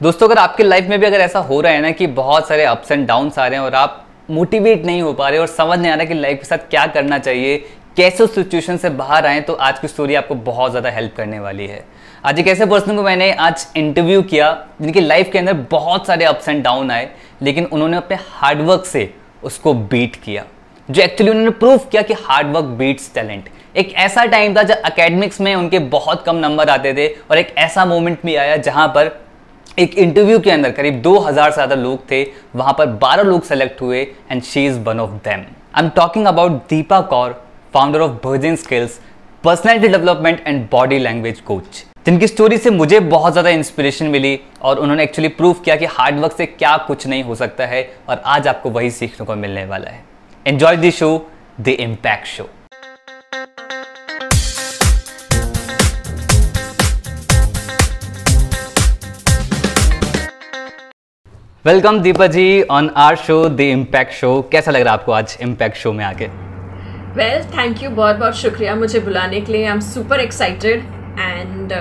दोस्तों, अगर आपके लाइफ में भी अगर ऐसा हो रहा है ना कि बहुत सारे अप्स एंड डाउन्स आ रहे हैं और आप मोटिवेट नहीं हो पा रहे और समझ नहीं आ रहा कि लाइफ के साथ क्या करना चाहिए, कैसे उस सिचुएशन से बाहर आए तो आज की स्टोरी आपको बहुत ज़्यादा हेल्प करने वाली है। आज एक ऐसे पर्सन को मैंने आज इंटरव्यू किया, जिनकी लाइफ के अंदर बहुत सारे अप्स एंड डाउन आए, लेकिन उन्होंने अपने हार्डवर्क से उसको बीट किया। जो एक्चुअली उन्होंने प्रूव किया कि हार्डवर्क बीट्स टैलेंट एक ऐसा टाइम था जब अकेडमिक्स में उनके बहुत कम नंबर आते थे और एक ऐसा मोमेंट भी आया जहाँ पर एक इंटरव्यू के अंदर करीब 2000 से ज़्यादा लोग थे, वहाँ पर 12 लोग सेलेक्ट हुए and she is one of them I am talking about Deepa Kaur founder of Virgin Skills personality development and body language coach जिनकी स्टोरी से मुझे बहुत ज़्यादा इंस्पिरेशन मिली और उन्होंने एक्चुअली प्रूव किया कि हार्डवर्क से क्या कुछ नहीं हो सकता है और आज आपको वही सीखने को मिलने वाला है. Enjoy the show the impact show welcome Deepa ji on our show the impact show कैसा लग रहा है आपको आज इम्पैक्ट शो में आके? वेल थैंक यू बहुत बहुत शुक्रिया मुझे बुलाने के लिए। I am super excited and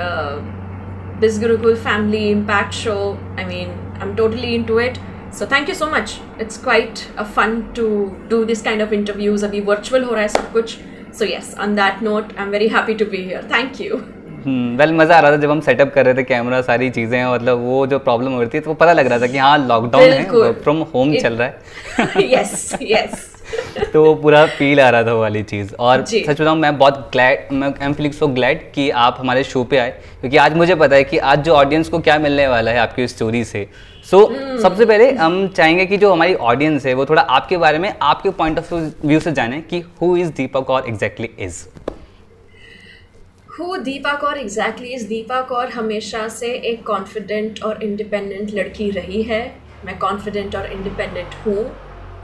this Gurukul family impact show I mean I am totally into it so thank you so much it's quite a fun to do this kind of interviews अभी virtual हो रहा है सब कुछ। So yes on that note I am very happy to be here thank you well hmm, मज़ा आ रहा था जब हम सेटअप कर रहे थे कैमरा सारी चीज़ें मतलब वो जो प्रॉब्लम हो रही थी तो वो पता लग रहा था कि हाँ लॉकडाउन है वर्क फ्रॉम होम चल रहा है। यस यस तो वो पूरा फील आ रहा था वो वाली चीज़। और सच बताऊँ मैं बहुत ग्लैड मैं एम फीलिंग सो ग्लैड कि आप हमारे शो पे आए क्योंकि आज मुझे पता है कि आज जो ऑडियंस को क्या मिलने वाला है आपकी स्टोरी से। So so, hmm. सबसे पहले हम चाहेंगे कि जो हमारी ऑडियंस है वो थोड़ा आपके बारे में आपके पॉइंट ऑफ़ व्यू से जाने कि हु इज़ दीपक और exactly is who Deepa Kaur exactly is Deepa Kaur हमेशा से एक कॉन्फिडेंट और इंडिपेंडेंट लड़की रही है। मैं कॉन्फिडेंट और इंडिपेंडेंट हूँ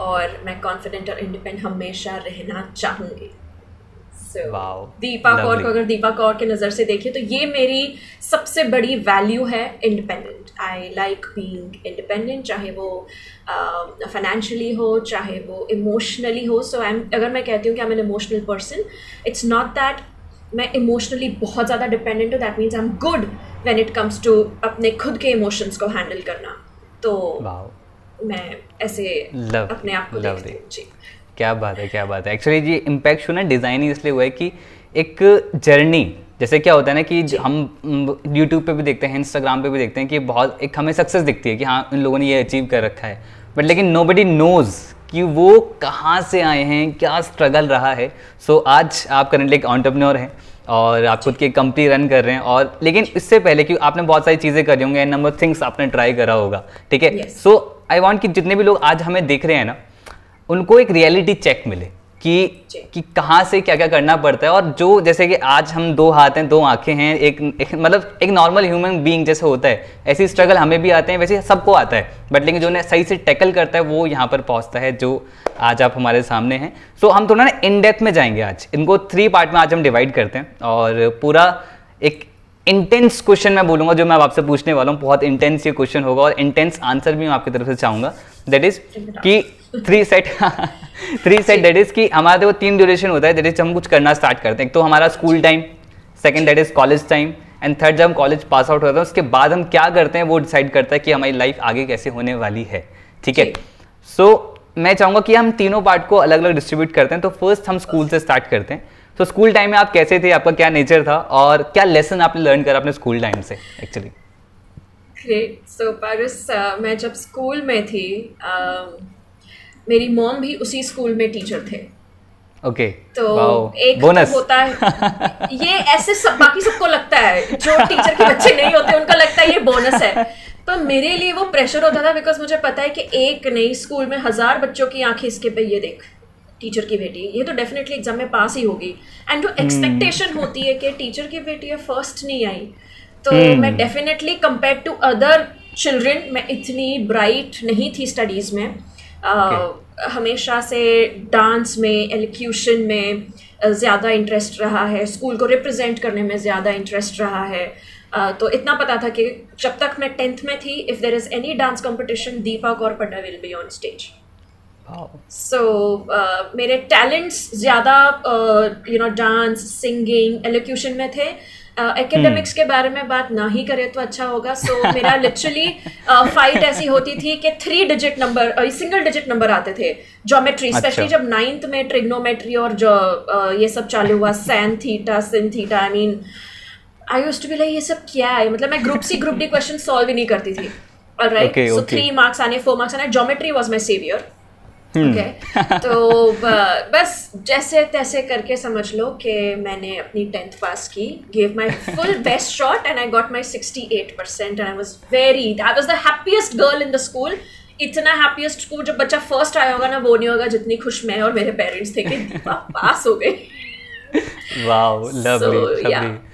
और मैं कॉन्फिडेंट और इंडिपेंडेंट हमेशा रहना चाहूँगी। So, दीपा कौर को अगर दीपा कौर के नज़र से देखिए तो ये मेरी सबसे बड़ी वैल्यू है independent I like being independent चाहे वो फाइनेंशियली uh, हो चाहे वो इमोशनली हो। सो आई एम अगर मैं कहती हूँ कि I am an emotional person it's not that मैं इमोशनली बहुत ज़्यादा डिपेंडेंट हूँ that means I am good when it comes to अपने खुद के इमोशंस को हैंडल करना। तो wow. मैं ऐसे लव अपने आप को देखती हूँ जी। क्या बात है क्या बात है। एक्चुअली जी इम्पैक्ट शो ना डिज़ाइन ही इसलिए हुआ है कि एक जर्नी जैसे क्या होता है ना कि हम यूट्यूब पे भी देखते हैं इंस्टाग्राम पे भी देखते हैं कि बहुत एक हमें सक्सेस दिखती है कि हाँ इन लोगों ने ये अचीव कर रखा है। बट लेकिन नो बडी नोज़ कि वो कहाँ से आए हैं क्या स्ट्रगल रहा है। सो so, आज आप करेंटली एक ऑन्टरप्रनोर हैं और आप खुद की कंपनी रन कर रहे हैं और लेकिन इससे पहले कि आपने बहुत सारी चीज़ें करी होंगी एंड नंबर थिंग्स आपने ट्राई करा होगा ठीक है? सो आई वॉन्ट कि जितने भी लोग आज हमें देख रहे हैं ना उनको एक रियलिटी चेक मिले। कि कि कहाँ से क्या क्या करना पड़ता है और जो जैसे कि आज हम दो हाथ हैं दो आँखें हैं एक, एक मतलब एक नॉर्मल ह्यूमन बीइंग जैसे होता है ऐसी स्ट्रगल हमें भी आते हैं वैसे सबको आता है बट लेकिन जो ने सही से टैकल करता है वो यहाँ पर पहुँचता है जो आज आप हमारे सामने हैं। सो so, हम थोड़ा ना इन डेप्थ में जाएँगे आज। इनको थ्री पार्ट में आज हम डिवाइड करते हैं और पूरा एक इंटेंस क्वेश्चन मैं बोलूँगा जो मैं आपसे पूछने वाला हूँ। बहुत इंटेंस ये क्वेश्चन होगा और इंटेंस आंसर भी मैं आपकी तरफ़ से चाहूँगा। दैट इज़ कि three set three set that is कि हमारा देखो तीन ड्यूरेशन होता है दैट इज़ हम कुछ करना स्टार्ट करते हैं। एक तो हमारा school time second that is college time and third जब हम कॉलेज पास आउट होता है उसके बाद हम क्या करते हैं वो डिसाइड करता है कि हमारी लाइफ आगे कैसे होने वाली है। ठीक है? सो so, मैं चाहूँगा कि हम तीनों पार्ट को अलग अलग डिस्ट्रीब्यूट करते हैं। तो फ़र्स्ट हम स्कूल से स्टार्ट करते हैं। तो स्कूल टाइम में आप कैसे थे? आपका क्या नेचर था? और क्या लेसन आपने लर्न करा अपने स्कूल टाइम से एक्चुअली ग्रेट सो पारस मैं जब स्कूल में थी uh, मेरी मॉम भी उसी स्कूल में टीचर थे। Okay okay. तो एक बोनस तो होता है ये ऐसे सब बाकी सबको लगता है जो टीचर के बच्चे नहीं होते उनका लगता है ये बोनस है। तो मेरे लिए वो प्रेशर होता था बिकॉज़ मुझे पता है कि एक नई स्कूल में हज़ार बच्चों की आँखें इसके पे ये देख टीचर की बेटी। ये तो डेफिनेटली एग्ज़ाम में पास ही होगी। एंड जो एक्सपेक्टेशन hmm. होती है कि टीचर की बेटी है फ़र्स्ट नहीं आई। तो hmm. मैं definitely compare to other children मैं इतनी ब्राइट नहीं थी स्टडीज़ में। Okay. हमेशा से डांस में एलिक्यूशन में ज़्यादा इंटरेस्ट रहा है। स्कूल को रिप्रेजेंट करने में ज़्यादा इंटरेस्ट रहा है। Uh, तो इतना पता था कि जब तक मैं टेंथ में थी if there is any dance competition Deepa और Padda will be on stage so मेरे टैलेंट्स ज़्यादा you know dance singing elocution में थे। एकेडमिक्स uh, के बारे में बात ना ही करें तो अच्छा होगा। सो so, मेरा लिटरली फाइट uh, ऐसी होती थी कि three digit number single digit number आते थे। जोमेट्री स्पेशली अच्छा। जब नाइन्थ में ट्रिग्नोमेट्री और जो uh, ये सब चालू हुआ sine theta sine theta I mean I used to be like ये सब क्या है? मतलब मैं group C group D question solve ही नहीं करती थी। राइट सो थ्री मार्क्स आने फोर मार्क्स आने geometry was my saviour okay तो बस जैसे तैसे करके समझ लो कि मैंने अपनी टेंथ पास की। Give my full best shot and I got sixty eight percent and I was very I was the happiest girl in the school इतना हैप्पीएस्ट स्कूल जब बच्चा फ़र्स्ट आया होगा ना वो नहीं होगा जितनी खुश मैं और मेरे पेरेंट्स थे कि पास हो गए wow lovely lovely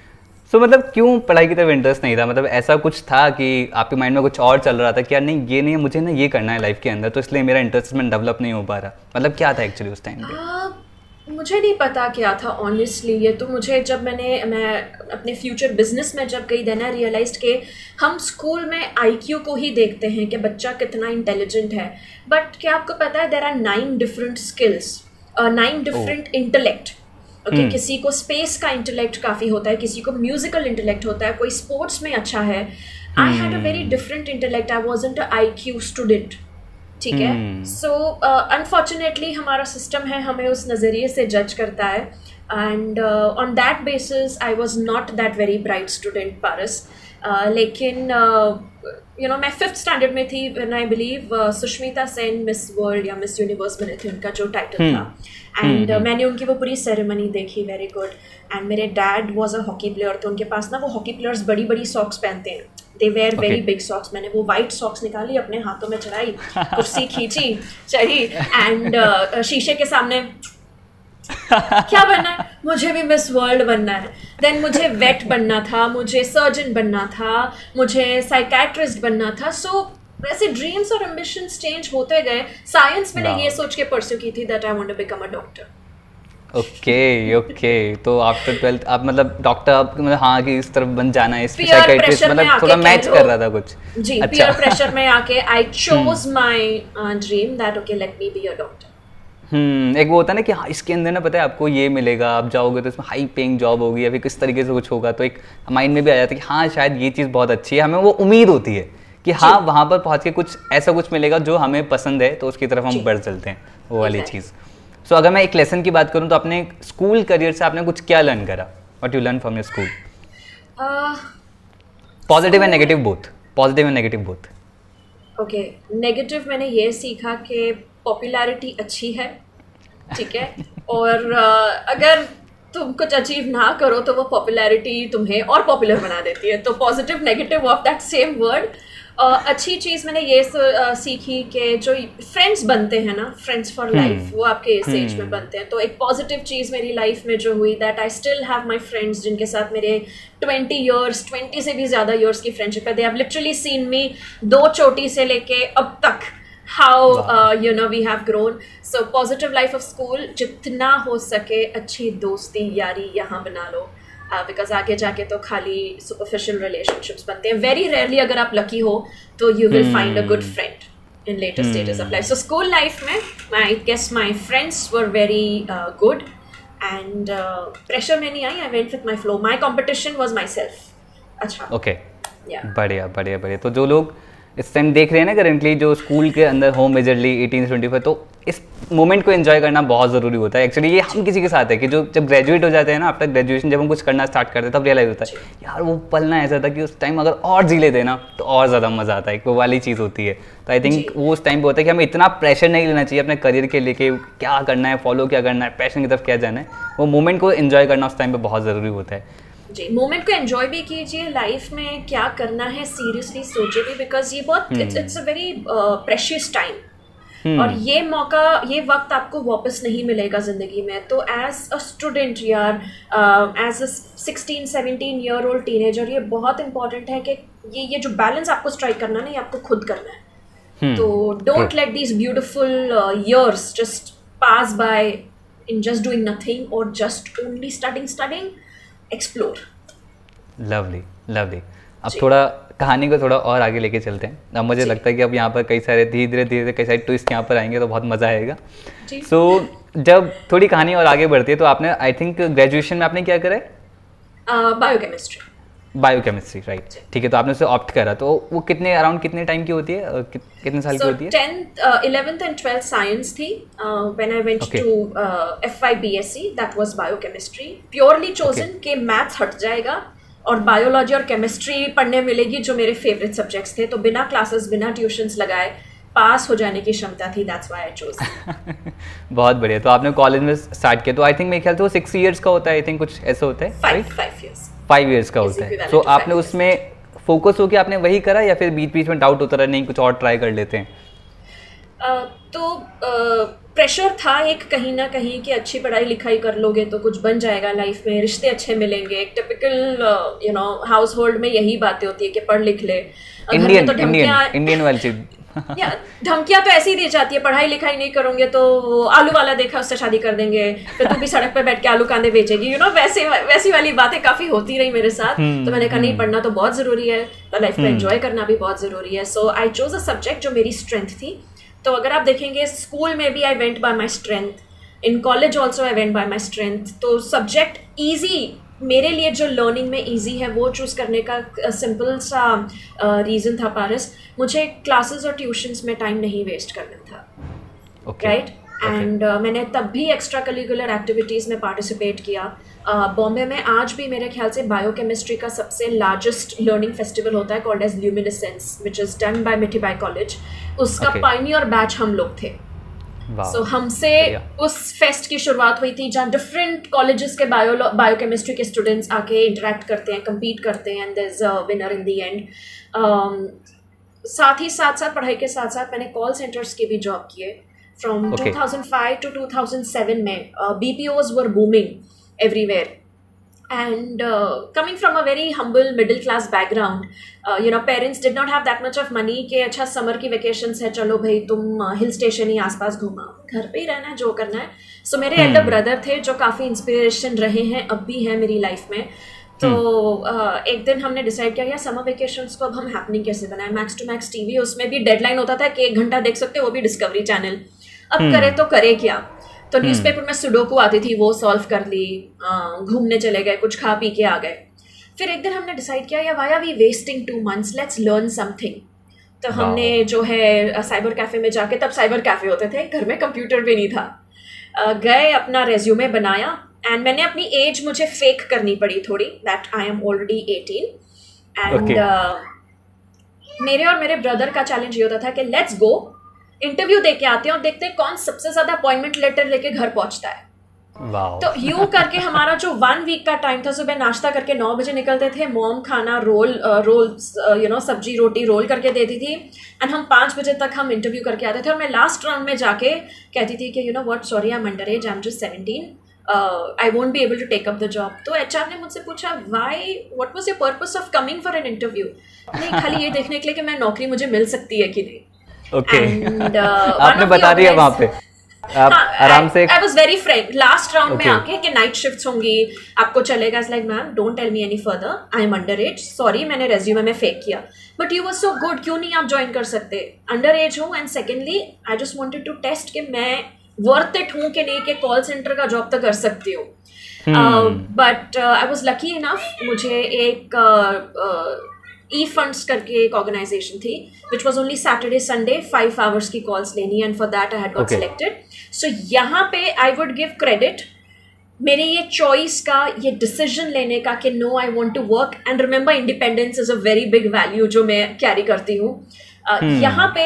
so so, मतलब क्यों पढ़ाई की तरफ़ इंटरेस्ट नहीं था? मतलब ऐसा कुछ था कि आपके माइंड में कुछ और चल रहा था कि यार नहीं ये नहीं है मुझे ना ये करना है लाइफ के अंदर तो इसलिए मेरा इंटरेस्ट में डेवलप नहीं हो पा रहा। मतलब क्या था एक्चुअली उस टाइम पे? मुझे नहीं पता क्या था ऑनेस्टली ये तो मुझे जब मैंने मैं अपने फ्यूचर बिज़नेस में जब गई देना रियलाइज़ के हम स्कूल में आईक्यू को ही देखते हैं कि बच्चा कितना इंटेलिजेंट है। बट क्या आपको पता है there are nine different skills nine different intellect okay okay, hmm. किसी को स्पेस का इंटेलेक्ट काफ़ी होता है किसी को म्यूजिकल इंटेलेक्ट होता है कोई स्पोर्ट्स में अच्छा है। I had a very different intellect I was a I Q student ठीक है? सो अनफॉर्चुनेटली हमारा सिस्टम है हमें उस नज़रिए से जज करता है। And on that basis I was not that very bright student Paras लेकिन यू नो मैं फिफ्थ स्टैंडर्ड में थी when I believe Sushmita Sen Miss World या मिस यूनिवर्स बने थे उनका जो टाइटल hmm. था। एंड uh, मैंने उनकी वो पूरी सेरेमनी देखी वेरी गुड एंड मेरे dad was a hockey player तो उनके पास ना वो हॉकी प्लेयर्स बड़ी बड़ी सॉक्स पहनते हैं। They were very big socks मैंने वो वाइट सॉक्स निकाली अपने हाथों में चढ़ाई कुर्सी खींची चढ़ी। एंड uh, शीशे के सामने क्या बनना है? मुझे भी मिस वर्ल्ड बनना है। देन मुझे वेट बनना था मुझे सर्जन बनना था मुझे साइकैट्रिस्ट बनना था। सो so, वैसे ड्रीम्स और एम्बिशंस चेंज होते गए। साइंस मैंने ये सोच के परस्यू की थी that I want to become a doctor okay okay तो आफ्टर ट्वेल्थ आप मतलब डॉक्टर आप मतलब हाँ कि इस तरफ़ बन जाना है इस साइकियाट्रिस्ट मतलब थोड़ा मैच कर रहा था कुछ। जी अच्छा। पीयर प्रेशर में आके I chose my dream that okay let me be a doctor एक वो होता है ना कि हाँ इसके अंदर ना पता है आपको ये मिलेगा आप जाओगे तो इसमें हाई पेइंग जॉब होगी या फिर किस तरीके से कुछ होगा तो एक माइंड में भी आ जाता है कि हाँ शायद ये चीज़ बहुत अच्छी है हमें वो उम्मीद होती है कि हाँ वहाँ पर पहुँच के कुछ ऐसा कुछ मिलेगा जो हमें पसंद है तो उसकी तरफ़ हम बढ़ चलते हैं वो वाली चीज़। सो अगर मैं एक लेसन की बात करूँ तो अपने स्कूल करियर से आपने कुछ क्या लर्न करा? What you learn from your school positive and negative both positive and negative both okay negative मैंने ये सीखा कि पॉपुलैरिटी अच्छी है ठीक है? और अगर तुम कुछ अचीव ना करो तो वो पॉपुलैरिटी तुम्हें और पॉपुलर बना देती है। तो positive negative of that same word अच्छी चीज़ मैंने ये सीखी कि जो फ्रेंड्स बनते हैं ना फ्रेंड्स फॉर लाइफ वो आपके इस एज में हम्म। बनते हैं। तो एक पॉजिटिव चीज़ मेरी लाइफ में जो हुई that I still have my friends जिनके साथ मेरे ट्वेंटी ईयर्स ट्वेंटी से भी ज़्यादा ईयर्स की फ्रेंडशिप है। They have literally seen me दो चोटी से लेके अब तक। How you know we have grown so positive life of school जितना हो सके अच्छी दोस्ती यारी यहाँ बना लो। बिकॉज़ uh, आगे जाके तो खाली सुपरफिशियल रिलेशनशिप्स बनते हैं। वेरी रेयरली अगर आप लकी हो तो you will find a good friend in later stages of life so school life में I guess my friends were very good and pressure में नहीं आई। Went with my flow my competition was myself अच्छा। Okay बढ़िया बढ़िया बढ़िया। तो जो लोग इस टाइम देख रहे हैं ना करेंटली जो स्कूल के अंदर हो मेजरली एटीन ट्वेंटी फाइव तो इस मोमेंट को एंजॉय करना बहुत ज़रूरी होता है। एक्चुअली ये हम किसी के साथ है कि जो जब ग्रेजुएट हो जाते हैं ना आफ्टर ग्रेजुएशन जब हम कुछ करना स्टार्ट करते हैं तब रियलाइज़ होता है यार वो पल ना ऐसा था कि उस टाइम अगर और जी लेते ना तो और ज़्यादा मज़ा आता है वो वाली चीज़ होती है। तो आई थिंक वो उस टाइम पर होता है कि हमें इतना प्रेशर नहीं लेना चाहिए अपने करियर के लिए कि क्या करना है फॉलो क्या करना है पैशन की तरफ़ क्या जाना है। वो मोमेंट को एंजॉय करना उस टाइम पर बहुत ज़रूरी होता है। जी मोमेंट को एंजॉय भी कीजिए लाइफ में क्या करना है सीरियसली सोचिए भी बिकॉज़ ये बहुत it's it's a very precious time और ये मौका ये वक्त आपको वापस नहीं मिलेगा ज़िंदगी में। तो एज अ स्टूडेंट यार as a sixteen seventeen year old teenager ये बहुत इंपॉर्टेंट है कि ये ये जो बैलेंस आपको स्ट्राइक करना है ये आपको खुद करना है। hmm. तो don't let these beautiful years just pass by in just doing nothing और just only starting studying explore lovely lovely अब थोड़ा कहानी को थोड़ा और आगे लेके चलते हैं। अब मुझे लगता है कि अब यहाँ पर कई सारे धीरे धीरे धीरे कई सारे ट्विस्ट यहाँ पर आएँगे तो बहुत मज़ा आएगा। सो so, जब थोड़ी कहानी और आगे बढ़ती है तो आपने आई थिंक ग्रेजुएशन में आपने क्या करा है? बायोकेमिस्ट्री बायोकेमिस्ट्री राइट ठीक है तो आपने उसे ऑप्ट करा तो वो कितने अराउंड कितने टाइम की होती है? कि, कितने साल so, की होती है? Tenth eleventh and twelfth science थी when I went to F I B S C that was biochemistry purely chosen के मैथ्स हट जाएगा और बायोलॉजी और केमिस्ट्री पढ़ने मिलेगी जो मेरे फेवरेट सब्जेक्ट्स थे तो बिना क्लासेस बिना ट्यूशंस लगाए पास हो जाने की क्षमता थी दैट्स व्हाई आई चोज बहुत बढ़िया तो आपने कॉलेज में स्टार्ट किया तो आई थिंक मेरे ख्याल से वो सिक्स इयर्स का होता है आई थिंक कुछ ऐसा होता है five five years five years का होता है। तो आपने उसमें फोकस हो के आपने वही करा या फिर बीच बीच में डाउट होता रहा नहीं कुछ और ट्राई कर लेते हैं? Uh, तो प्रेशर uh, था एक कहीं ना कहीं कि अच्छी पढ़ाई लिखाई कर लोगे तो कुछ बन जाएगा लाइफ में रिश्ते अच्छे मिलेंगे। एक typical you know household में यही बातें होती है कि पढ़ लिख ले। इंडियन इंडियन इंडियन वाली चीज़। या धमकियाँ तो ऐसी दी जाती है पढ़ाई लिखाई नहीं करोगे तो आलू वाला देखा उससे शादी कर देंगे फिर तू भी सड़क पर बैठ के आलू कांदे बेचेगी। यू नो वैसे वैसी वाली बातें काफ़ी होती रही मेरे साथ। हम्म, तो मैंने कहा नहीं हम्म। पढ़ना तो बहुत ज़रूरी है लाइफ को एंजॉय हम्म। करना भी बहुत ज़रूरी है। So I chose a subject जो मेरी स्ट्रेंथ थी। तो अगर आप देखेंगे स्कूल में भी I went by my strength in college also I went by my strength तो सब्जेक्ट ईजी मेरे लिए जो लर्निंग में इजी है वो चूज़ करने का सिंपल सा रीज़न था पारस मुझे क्लासेस और ट्यूशन्स में टाइम नहीं वेस्ट करना था। राइट एंड मैंने तब भी एक्स्ट्रा करिकुलर एक्टिविटीज़ में पार्टिसिपेट किया। बॉम्बे में आज भी मेरे ख्याल से बायोकेमिस्ट्री का सबसे लार्जेस्ट लर्निंग फेस्टिवल होता है called as luminescence which is done by Mithibai college उसका. पाइनियर बैच हम लोग थे। सो हमसे उस फेस्ट की शुरुआत हुई थी जहाँ डिफरेंट कॉलेजेस के बायो बायोकेमिस्ट्री के स्टूडेंट्स आके इंटरेक्ट करते हैं कम्पीट करते हैं and is winner in the end साथ ही साथ साथ पढ़ाई के साथ साथ मैंने कॉल सेंटर्स के भी जॉब किए। From two thousand five to 2007 में B P O's were booming everywhere and uh, coming from a very humble middle class background uh, you know parents did not have that much of money कि अच्छा summer की vacation है चलो भाई तुम हिल uh, station ही आसपास घुमाओ घर पे ही रहना है जो करना है। सो so, मेरे एल्डर hmm. ब्रदर थे जो काफ़ी इंस्पिरेशन रहे हैं अब भी हैं मेरी लाइफ में। तो uh, एक दिन हमने डिसाइड किया यार समर वेकेशंस को अब हम हैपनिंग कैसे बनाए? मैक्स टू मैक्स टीवी उसमें भी डेडलाइन होता था कि एक घंटा देख सकते हो वो भी डिस्कवरी चैनल अब hmm. करे तो करे क्या? तो न्यूज़पेपर हम्म। में सुडोकू आती थी वो सॉल्व कर ली घूमने चले गए कुछ खा पी के आ गए। फिर एक दिन हमने डिसाइड किया या why are we wasting two months let's learn something तो हमने जो है साइबर कैफ़े में जाके तब साइबर कैफ़े होते थे घर में कंप्यूटर भी नहीं था। गए अपना रेज्यूमे बनाया एंड मैंने अपनी एज मुझे फेक करनी पड़ी थोड़ी that I am already eighteen and मेरे और मेरे ब्रदर का चैलेंज ये होता था कि लेट्स गो इंटरव्यू दे के आते हैं और देखते हैं कौन सबसे ज़्यादा अपॉइंटमेंट लेटर लेके घर पहुँचता है। तो यू करके हमारा जो वन वीक का टाइम था सुबह नाश्ता करके नौ बजे निकलते थे मोम खाना रोल रोल यू नो सब्ज़ी रोटी रोल करके देती थी। एंड हम पाँच बजे तक हम इंटरव्यू करके आते थे और मैं लास्ट राउंड में जाके कहती थी कि you know what sorry I am under age I am just seventeen I won't be able to take up the job तो एचआर ने मुझसे पूछा why what was your purpose of coming for an interview नहीं खाली ये देखने के लिए कि मैं नौकरी मुझे मिल सकती है कि नहीं। ओके uh, आपने बता दिया वहाँ पे। आप हाँ, आराम से I was very frank last round में आके कि नाइट शिफ्ट्स होंगी आपको चलेगा it's like ma'am don't tell me any further I am under age sorry मैंने रेज्यूमे में फेक किया. But you was so good क्यों नहीं आप ज्वाइन कर सकते? अंडर एज हूँ and secondly I just wanted to test कि मैं वर्थ इट हूँ कि नहीं कि कॉल सेंटर का जॉब तो कर सकती हूँ। But I was lucky enough मुझे एक uh, uh, ई फंड्स करके एक ऑर्गेनाइजेशन थी which was only Saturday Sunday five hours की कॉल्स लेनी and for that I had got selected so यहाँ पे आई वुड गिव क्रेडिट मेरे ये चॉइस का ये डिसीज़न लेने का कि no I want to work and remember independence is a very big value जो मैं कैरी करती हूँ. Uh, hmm. यहाँ पे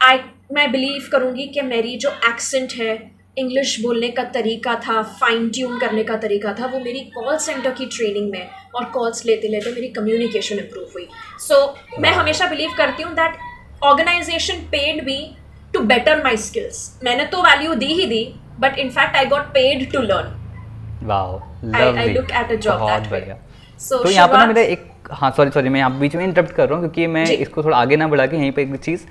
आई मैं बिलीव करूँगी कि मेरी जो एक्सेंट है इंग्लिश बोलने का तरीका था फाइन ट्यून करने का तरीका था वो मेरी कॉल सेंटर की ट्रेनिंग में और कॉल्स लेते लेते मेरी कम्युनिकेशन इम्प्रूव हुई। सो so, मैं हमेशा बिलीव करती हूँ that organisation paid me to better my skills मैंने तो वैल्यू दी ही दी but in fact I got paid to learn तो यहाँ पर ना मेरा एक हाँ सॉरी सॉरी मैं यहाँ बीच में इंटरप्ट कर रहा हूँ क्योंकि मैं इसको थोड़ा आगे ना बढ़ा के यहीं पे एक चीज़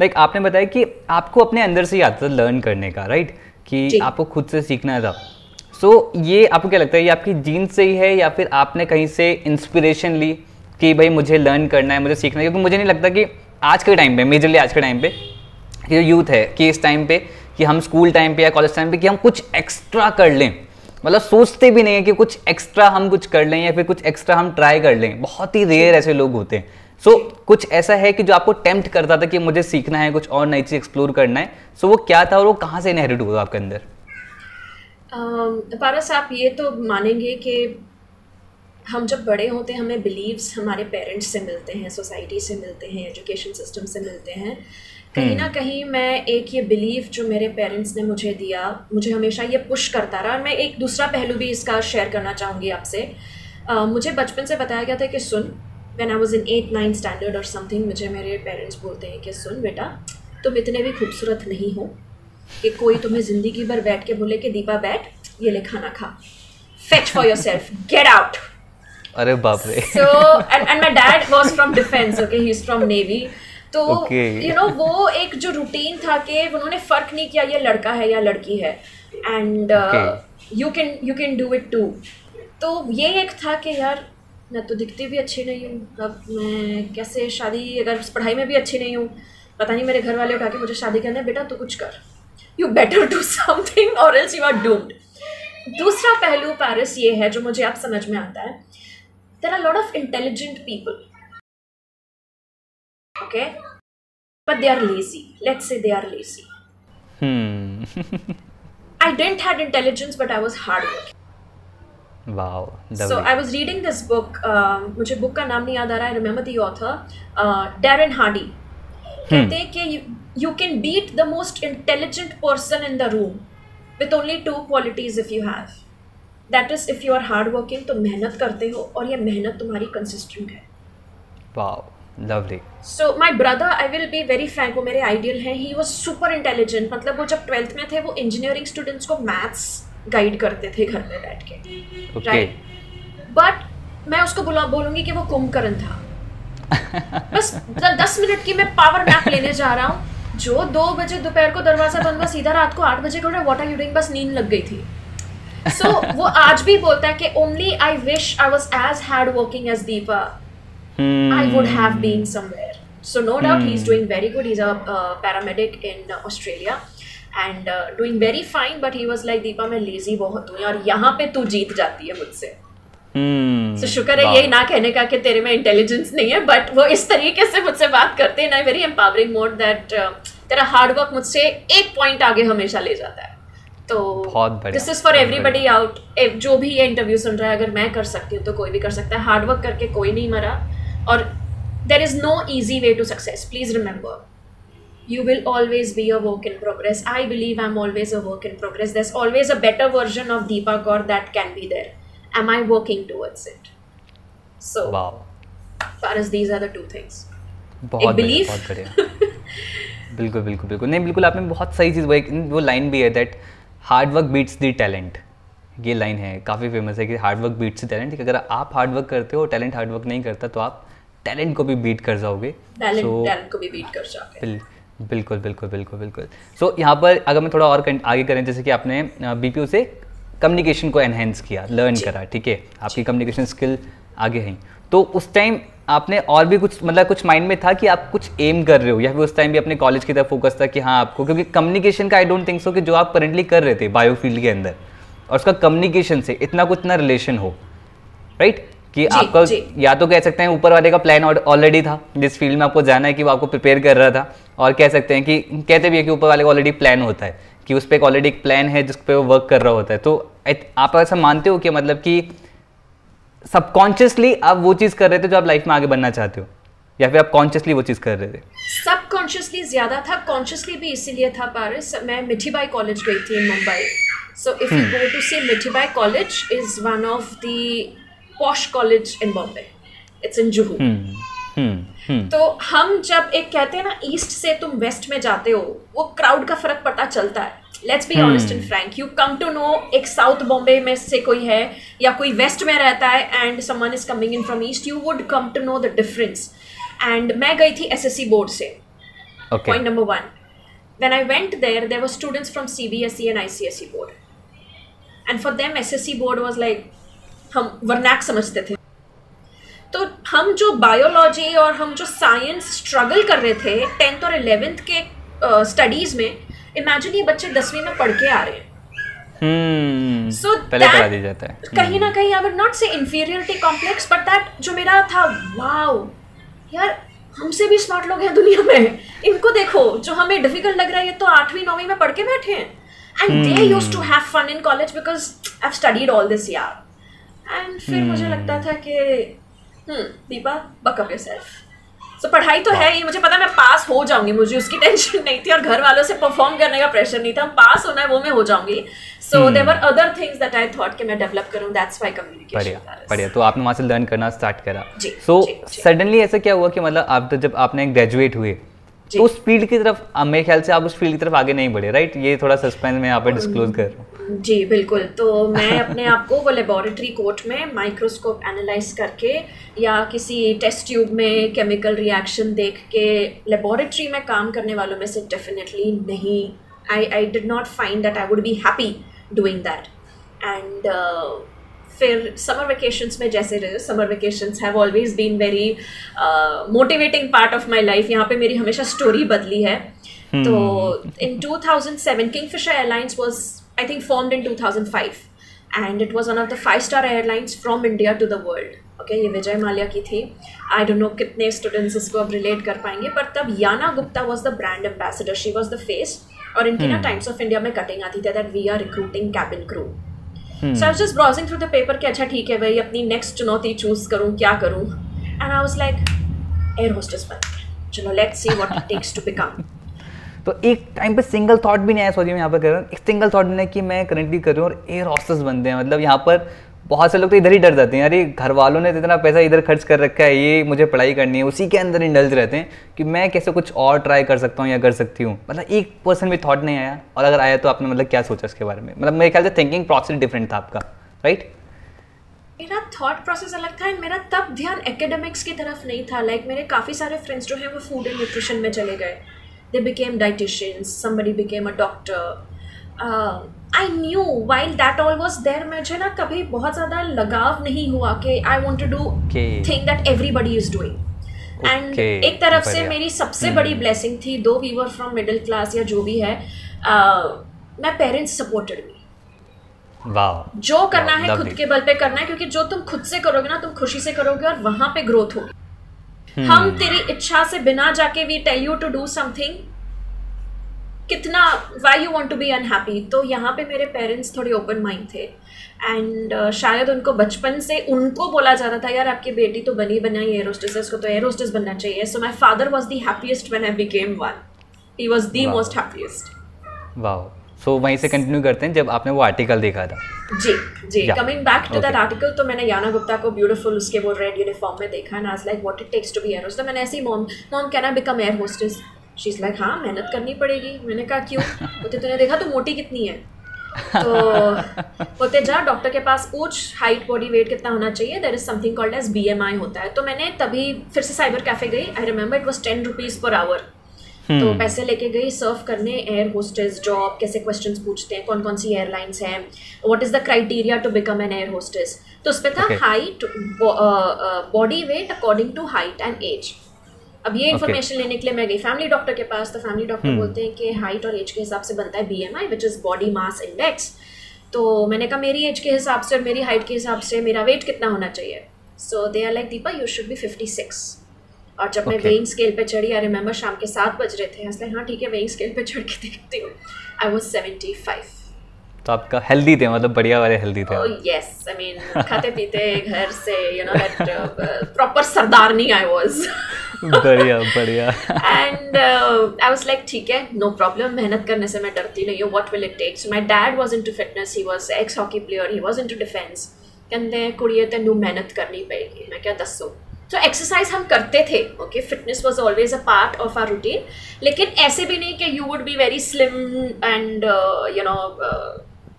लाइक आपने बताया कि आपको अपने अंदर से ही आता था लर्न करने का राइट कि आपको खुद से सीखना था सो so, ये आपको क्या लगता है ये आपकी जीन से ही है या फिर आपने कहीं से इंस्पिरेशन ली कि भाई मुझे लर्न करना है मुझे सीखना है? क्योंकि मुझे नहीं लगता कि आज के टाइम पे मेजरली आज के टाइम पे जो यूथ है कि इस टाइम पे कि हम स्कूल टाइम पे या कॉलेज टाइम पे कि हम कुछ एक्स्ट्रा कर लें। मतलब सोचते भी नहीं है कि कुछ एक्स्ट्रा हम कुछ कर लें या फिर कुछ एक्स्ट्रा हम ट्राई कर लें। बहुत ही रेयर ऐसे लोग होते हैं। सो so, कुछ ऐसा है कि जो आपको टेम्प्ट करता था कि मुझे सीखना है कुछ और नई चीज़ एक्सप्लोर करना है। सो so, वो क्या था और वो कहाँ से इनहेरिट हुआ आपके अंदर? पारस आप ये तो मानेंगे कि हम जब बड़े होते हैं हमें बिलीव्स हमारे पेरेंट्स से मिलते हैं सोसाइटी से मिलते हैं एजुकेशन सिस्टम से मिलते हैं। कहीं ना हम्म। कहीं मैं एक ये बिलीव जो मेरे पेरेंट्स ने मुझे दिया मुझे हमेशा ये पुश करता रहा। और मैं एक दूसरा पहलू भी इसका शेयर करना चाहूँगी आपसे। मुझे बचपन से बताया गया था कि सुन when I was in eight nine standard और समथिंग मुझे मेरे पेरेंट्स बोलते हैं कि सुन बेटा तुम इतने भी खूबसूरत नहीं हो कि कोई तुम्हें ज़िंदगी भर बैठ के बोले कि दीपा बैठ ये ले खाना खा। Fetch for yourself get out अरे बाप रे। So and and my dad was from defence okay he is from navy तो यू नो वो एक जो रूटीन था कि उन्होंने फ़र्क नहीं किया ये लड़का है या लड़की है। And you can you can do it too तो ये एक था कि यार मैं तो दिखती भी अच्छी नहीं हूँ। अब मैं कैसे शादी अगर पढ़ाई में भी अच्छी नहीं हूँ पता नहीं मेरे घर वाले कहा कि मुझे शादी करना है बेटा तू कुछ कर। You better do something or else you are doomed दूसरा पहलू पैरिस ये है जो मुझे आप समझ में आता है। There are lot of intelligent people okay but they are lazy let say they are lazy I didn't had intelligence but I was hard working wow so i was reading this book um, मुझे book का नाम नहीं याद आ रहा है remember the author Darren Hardy कहते हैं कि you can beat the most intelligent person in the room with only two qualities if you have that is if you are hard working तो मेहनत करते हो और ये मेहनत तुम्हारी कंसिस्टेंट है. Wow lovely so my brother I will be very frank वो मेरे आइडियल हैं. ही वाज सुपर इंटेलिजेंट मतलब वो जब ट्वेल्थ में थे वो इंजीनियरिंग स्टूडेंट्स को मैथ्स गाइड करते थे घर में बैठ के। राइट बट मैं उसको बोला बोलूँगी कि वो कुंभकर्ण था। बस दस मिनट की मैं पावर नैप लेने जा रहा हूँ जो दो बजे दोपहर को दरवाज़ा बंद हुआ सीधा रात को आठ बजे को वॉट आर यू डूइंग बस नींद लग गई थी। सो so, वो आज भी बोलता है कि only I wish I was as hard working as Deepa I would have been somewhere no doubt hmm. he's doing very good. He's a uh, paramedic in uh, australia and very fine but he but like Deepa मैं lazy बहुत हूँ और यहाँ पे तू जीत जाती है मुझसे. Hmm. so, शुक्र है यही ना कहने का कि तेरे में इंटेलिजेंस नहीं है बट वो इस तरीके से मुझसे बात करते हैं ना वेरी एम्पावरिंग मोड दैट तेरा हार्ड वर्क मुझसे एक पॉइंट आगे हमेशा ले जाता है। तो this is for everybody out जो भी ये इंटरव्यू सुन रहा है अगर मैं कर सकती हूँ तो कोई भी कर सकता है। हार्ड वर्क करके कोई नहीं मरा और there is no easy way to success please remember you will always be a work in progress. I believe I'm always a work in progress. There's always a better version of Deepa Gaur that can be there. Am I working towards it? So, wow. far as these are the two things. बहुत बढ़िया बहुत बढ़िया बिल्कुल बिल्कुल बिल्कुल नहीं बिल्कुल आपने बहुत सही चीज़ वो वो लाइन भी है that hard work beats the talent ये लाइन है काफ़ी फ़ेमस है कि hard work beats the talent अगर आप हार्ड वर्क करते हो टैलेंट हार्ड वर्क नहीं करता तो आप टैलेंट को भी बीट कर जाओगे टैलेंट so, को भी बीट कर जाओगे बिल्कुल बिल्कुल बिल्कुल बिल्कुल। सो so, यहाँ पर अगर मैं थोड़ा और आगे करें जैसे कि आपने बीपीओ से कम्युनिकेशन को एनहेंस किया लर्न करा ठीक है? आपकी कम्युनिकेशन स्किल आगे हैं। तो उस टाइम आपने और भी कुछ मतलब कुछ माइंड में था कि आप कुछ एम कर रहे हो या फिर उस टाइम भी अपने कॉलेज की तरफ़ फोकस था कि हाँ आपको क्योंकि कम्युनिकेशन का आई डोंट थिंक सो कि जो आप करेंटली कर रहे थे बायो फ़ील्ड के अंदर और उसका कम्युनिकेशन से इतना कुछ ना रिलेशन हो राइट कि जी, आपका या तो कह सकते हैं ऊपर वाले का प्लान ऑलरेडी था जिस फ़ील्ड में आपको जाना है कि वो आपको प्रिपेयर कर रहा था और कह सकते हैं कि कहते भी है कि ऊपर वाले का ऑलरेडी प्लान होता है कि उस पर एक ऑलरेडी एक प्लान है जिस पर वो वर्क कर रहा होता है। तो आप ऐसा मानते हो कि मतलब कि सबकॉन्शियसली आप वो चीज़ कर रहे थे जो आप लाइफ में आगे बनना चाहते हो या फिर आप कॉन्शियसली वो चीज़ कर रहे थे? सबकॉन्शियसली ज़्यादा था कॉन्शियसली भी इसीलिए था पारिस मैं मिठीबाई कॉलेज गई थी Mumbai so if you go to see Mithibai college is one of the posh college in Bombay it's in Juhu तो हम जब एक कहते हैं ना ईस्ट से तुम वेस्ट में जाते हो वो क्राउड का फ़र्क पता चलता है। Let's be honest and frank you come to know एक साउथ बॉम्बे में से कोई है या कोई वेस्ट में रहता है and someone is coming in from east you would come to know the difference and मैं गई थी एस एस सी बोर्ड से। Point number one when I went there, there were students from CBSE and ICSE board. And for them, SSC board was like, हम vernac समझते थे। तो हम जो बायोलॉजी और हम जो साइंस स्ट्रगल कर रहे थे टेंथ और इलेवेंथ के स्टडीज़ uh, में इमेजिन ये बच्चे दसवीं में पढ़ के आ रहे हैं। सो hmm, पहले पढ़ा दिया जाता है। कहीं ना कहीं I would not say inferiority complex but that जो मेरा था वाओ यार हमसे भी स्मार्ट लोग हैं दुनिया में। इनको देखो जो हमें डिफ़िकल्ट लग रहा है ये तो आठवीं नौवीं में पढ़ के बैठे हैं। And they use to have fun in college because I studied all this यार एंड फिर hmm. मुझे लगता था कि दीपा बकअप योर सेल्फ तो पढ़ाई तो है ही मुझे पता मैं पास हो जाऊँगी मुझे उसकी टेंशन नहीं थी और घर वालों से परफॉर्म करने का प्रेशर नहीं था। पास होना है वो मैं हो जाऊँगी। So there were other things that I thought कि मैं डेवलप करूँ दैट्स व्हाई कम्युनिकेशन बढ़िया बढ़िया। तो आपने वहाँ से लर्न करना स्टार्ट करा। सो सडनली ऐसा क्या हुआ कि मतलब आप तो जब आपने ग्रेजुएट हुए तो उस फ़ील्ड की तरफ़ मेरे ख्याल से आप उस फ़ील्ड की तरफ़ आगे नहीं बढ़े राइट ये थोड़ा सस्पेंस में यहाँ पे डिस्क्लोज कर रहा हूँ। जी बिल्कुल। तो मैं अपने आप को वो लेबोरेटरी कोट में माइक्रोस्कोप एनालाइज करके या किसी टेस्ट ट्यूब में केमिकल रिएक्शन देख के लेबोरेटरी में काम करने वालों में से डेफिनेटली नहीं। I I did not find that I would be happy doing that and फिर समर वेकेशंस में जैसे रहे summer vacations have always been very motivating part of my life यहाँ पे मेरी हमेशा स्टोरी बदली है। hmm. तो in 2007 Kingfisher Airlines was I think formed in 2005 and it was one of the five star airlines from India to the world okay ये विजय माल्या की थी। आई डोंट नो कितने स्टूडेंट्स इसको अब रिलेट कर पाएँगे पर तब Yana Gupta was the brand ambassador she was the face और इनकी ना टाइम्स ऑफ़ इंडिया में कटिंग आती थी that we are recruiting cabin crew so I just browsing through the paper कि अच्छा ठीक है भाई अपनी नेक्स्ट चुनौती चूज़ करूँ क्या करूँ? And I was like air hostess बन चलो let's see what it takes to become तो एक टाइम पे सिंगल थॉट भी नहीं आया सॉरी मैं यहाँ पर कर रहा हूँ एक सिंगल थॉट नहीं कि मैं करंटली कर रहा हूँ और एयर हॉस्टेस बनते हैं मतलब यहाँ पर बहुत से लोग तो इधर ही डर जाते हैं अरे घर वालों ने इतना पैसा इधर खर्च कर रखा है ये मुझे पढ़ाई करनी है। उसी के अंदर इंडल्ज रहते हैं कि मैं कैसे कुछ और ट्राई कर सकता हूँ या कर सकती हूँ। मतलब एक पर्सन भी थॉट नहीं आया और अगर आया तो आपने मतलब क्या सोचा इसके बारे में? मतलब मेरे ख्याल से थिंकिंग प्रोसेस डिफरेंट था आपका राइट मेरा थॉट प्रोसेस अलग था एंड मेरा तब ध्यान एकेडमिक्स की तरफ़ नहीं था। लाइक like, मेरे काफ़ी सारे फ्रेंड्स जो हैं वो फ़ूड एंड न्यूट्रिशन में चले गए। They became dietitians somebody became a doctor I knew while that all was there मुझे ना कभी बहुत ज़्यादा लगाव नहीं हुआ कि I want to do think that everybody is doing and एक तरफ़ से मेरी सबसे hmm. बड़ी ब्लेसिंग थी though we were from middle class या जो भी है uh, मैं पेरेंट्स सपोर्टेड मी जो करना wow, है खुद के बल पे करना है क्योंकि जो तुम खुद से करोगे ना तुम खुशी से करोगे और वहाँ पे ग्रोथ होगी। hmm. हम तेरी इच्छा से बिना जाके we tell you to do something कितना why you want to be unhappy तो यहाँ पे मेरे पेरेंट्स थोड़े ओपन माइंड थे। एंड uh, शायद उनको बचपन से उनको बोला जाता था यार आपकी बेटी तो बनी बनाई एयर होस्टेस उसको तो एयर होस्टेस बनना चाहिए। So my father was the happiest when I became one he was the most happiest वाह सो वहीं से कंटिन्यू करते हैं जब आपने वो आर्टिकल देखा था। जी जी। Coming back to that article तो मैंने याना गुप्ता को ब्यूटीफुल उसके वो रेड यूनिफॉर्म में देखा एंड आज like what it takes to be air hostess मैंने ऐसी mom mom can I become air hostess she is like हाँ मेहनत करनी पड़ेगी. मैंने कहा क्यों? बोलते तूने देखा तो मोटी कितनी है? तो बोलते जा डॉक्टर के पास पूछ हाइट बॉडी वेट कितना होना चाहिए? There is something called as B M I होता है। तो मैंने तभी फिर से साइबर कैफ़े गई। I remember it was ten rupees per hour तो hmm. पैसे लेके गई सर्व करने एयर होस्टेस जॉब कैसे क्वेश्चंस पूछते हैं कौन कौन सी एयरलाइंस हैं what is the criteria to become an air hostess तो उस पर था height body weight according to height and age अब ये इन्फॉर्मेशन okay. लेने के लिए मैं गई फैमिली डॉक्टर के पास तो फैमिली डॉक्टर hmm. बोलते हैं कि हाइट और एज के हिसाब से बनता है B M I which is body mass index तो मैंने कहा मेरी एज के हिसाब से और मेरी हाइट के हिसाब से मेरा वेट कितना होना चाहिए? So they are like Deepa you should be fifty six और जब okay. मैं वेइंग स्केल पे चढ़ी आई रिमेंबर शाम के सात बज रहे थे। इसलिए हाँ ठीक है वेइंग स्केल पे चढ़ के देखती हूँ. आई वॉज़ सेवेंटी फाइव तो आपका हेल्दी थे मतलब बढ़िया वाले हेल्दी थे यस आई मीन खाते पीते घर से यू नो दैट प्रॉपर सरदारनी आई वाज बढ़िया बढ़िया। एंड आई वाज लाइक ठीक है नो प्रॉब्लम मेहनत करने से मैं डरती नहीं हूँ what will it take so my dad was into fitness he was ex hockey player he was into defence कहते कुड़िए तेनू मेहनत करनी पड़ेगी, मैं क्या दसो तो एक्सरसाइज हम करते थे okay fitness was always a part of our routine लेकिन ऐसे भी नहीं कि you would be very slim and you know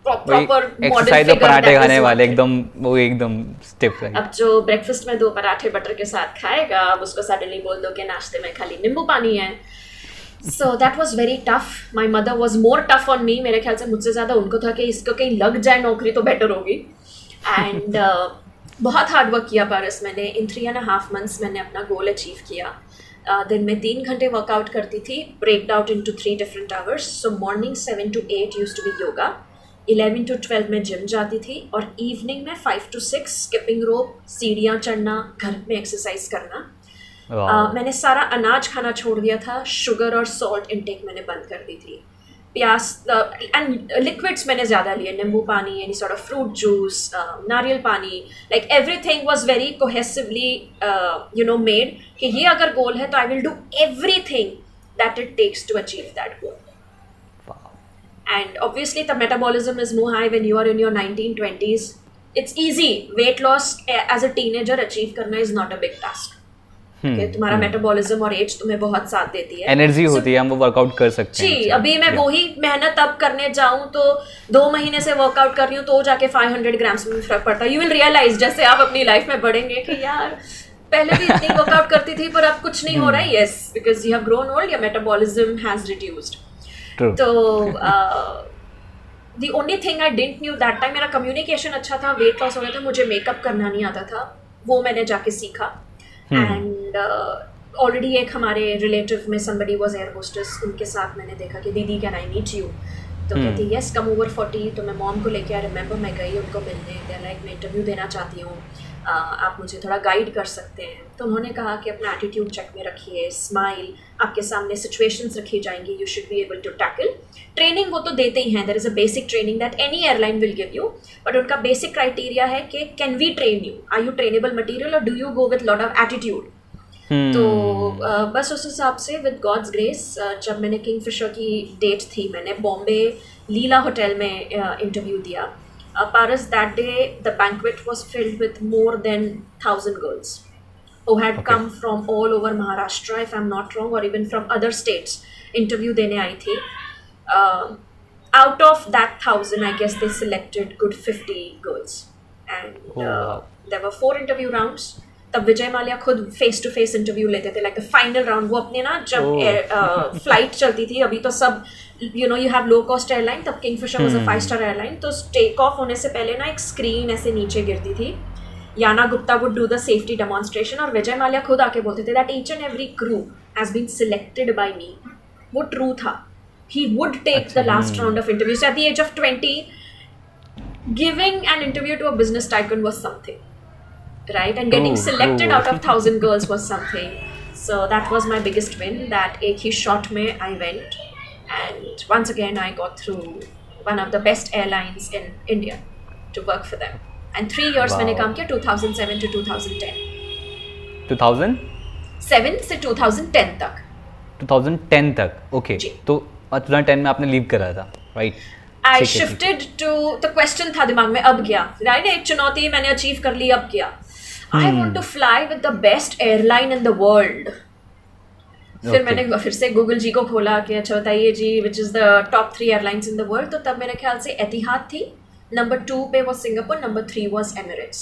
exercise पराठे खाने वाले एकदम वो एकदम स्टिफ है। अब जो ब्रेकफास्ट में दो पराठे बटर के साथ खाएगा अब उसको सडनली बोल दो कि नाश्ते में खाली नींबू पानी है। So that was very tough my mother was more tough on me मेरे ख्याल से मुझसे ज़्यादा उनको था कि इसको कहीं लग जाए नौकरी तो बेटर होगी। एंड uh, बहुत हार्ड वर्क किया पारस मैंने। In three and half months मैंने अपना गोल अचीव किया। Uh, दिन में तीन घंटे वर्कआउट करती थी। Breaked out into three different hours so morning seven to eight use to be yoga eleven to twelve में जिम जाती थी और इवनिंग में five to six skipping rope सीढ़ियाँ चढ़ना घर में एक्सरसाइज करना। uh, मैंने सारा अनाज खाना छोड़ दिया था शुगर और सॉल्ट इनटेक मैंने बंद कर दी थी। प्यास एंड लिक्विड्स मैंने ज़्यादा लिए नींबू पानी any sort of fruit juice नारियल पानी like everything was very cohesively you know made कि ये अगर गोल है तो I will do everything that it takes to achieve that goal and obviously the metabolism is more high when you are in your 19 20s it's easy. Weight loss as a teenager achieve karna is not a big task. कि तुम्हारा metabolism और age तुम्हें बहुत साथ देती है energy होती है हम वो वर्कआउट कर सकते हैं जी अभी मैं वही मेहनत अब करने जाऊँ तो दो महीने से वर्कआउट कर रही हूँ तो जाके 500 ग्राम्स में फ़र्क पड़ता है यू विल रियलाइज़ जैसे आप अपनी लाइफ में बढ़ेंगे कि यार पहले भी इतनी वर्कआउट करती थी पर अब कुछ नहीं हो रहा है yes because you have grown old your metabolism has reduced तो the only thing I didn't knew that time मेरा कम्युनिकेशन अच्छा था वेट लॉस हो गया था मुझे मेकअप करना नहीं आता था वो मैंने जाके सीखा। एंड ऑलरेडी एक हमारे रिलेटिव में समबडी वॉज़ एयर होस्टेस उनके साथ मैंने देखा कि दीदी कैन आई मीट यू तो hmm. कहती यस कम ओवर फोर्टी तो मैं मॉम को लेके आई रिमेंबर मैं गई उनको मिलने. लाइक मैं इंटरव्यू देना चाहती हूँ. आप मुझे थोड़ा गाइड कर सकते हैं। तो उन्होंने कहा कि अपना एटीट्यूड चेक में रखिए स्माइल आपके सामने सिचुएशंस रखी जाएँगी you should be able to tackle training वो तो देते ही हैं there is a basic training that any airline will give you but उनका बेसिक क्राइटेरिया है कि can we train you are you trainable material और do you go with lot of attitude तो बस उस हिसाब से विद गॉड्स ग्रेस जब मैंने किंग फिशर की डेट थी मैंने बॉम्बे लीला होटल में इंटरव्यू दिया। Uh, Paris that day, the banquet was filled with more than thousand girls who had okay. come from all over Maharashtra, if I'm not wrong, or even from other states. Interview dene aayi thi. Uh, out of that thousand, I guess they selected good 50 girls, and oh, uh, there were four interview rounds. तब विजय माल्या खुद face to face interview लेते थे like the final round वो अपने ना जब flight oh. चलती थी अभी तो सब you know you have low cost airline तब Kingfisher was a five star airline तो टेक ऑफ़ होने से पहले ना एक स्क्रीन ऐसे नीचे गिरती थी। Yana Gupta would do the safety demonstration और विजय माल्या खुद आके बोलते थे that each and every crew has been selected by me वो ट्रू था। He would take the last round of interviews at the age of twenty giving an interview to a business tycoon was something right? And getting oh, selected oh. out of thousand girls was something. So that was my biggest win that ek hi shot me i went. And once again i got through one of the best airlines in india to work for them. And three years wow. मैंने काम किया 2007 to 2010 2007 से 2010 तक। 2010 तक। Okay. तो 2010 में आपने leave करा था right I shifted to the question था दिमाग में अब क्या? राइट एक चुनौती मैंने अचीव कर ली अब क्या? I want to fly with the best airline in the world फिर मैंने फिर से गूगल जी को खोला कि अच्छा बताइए जी which is the top three airlines in the world तो तब मेरे ख्याल से एतिहाद थी। नंबर टू पे was Singapore number three was Emirates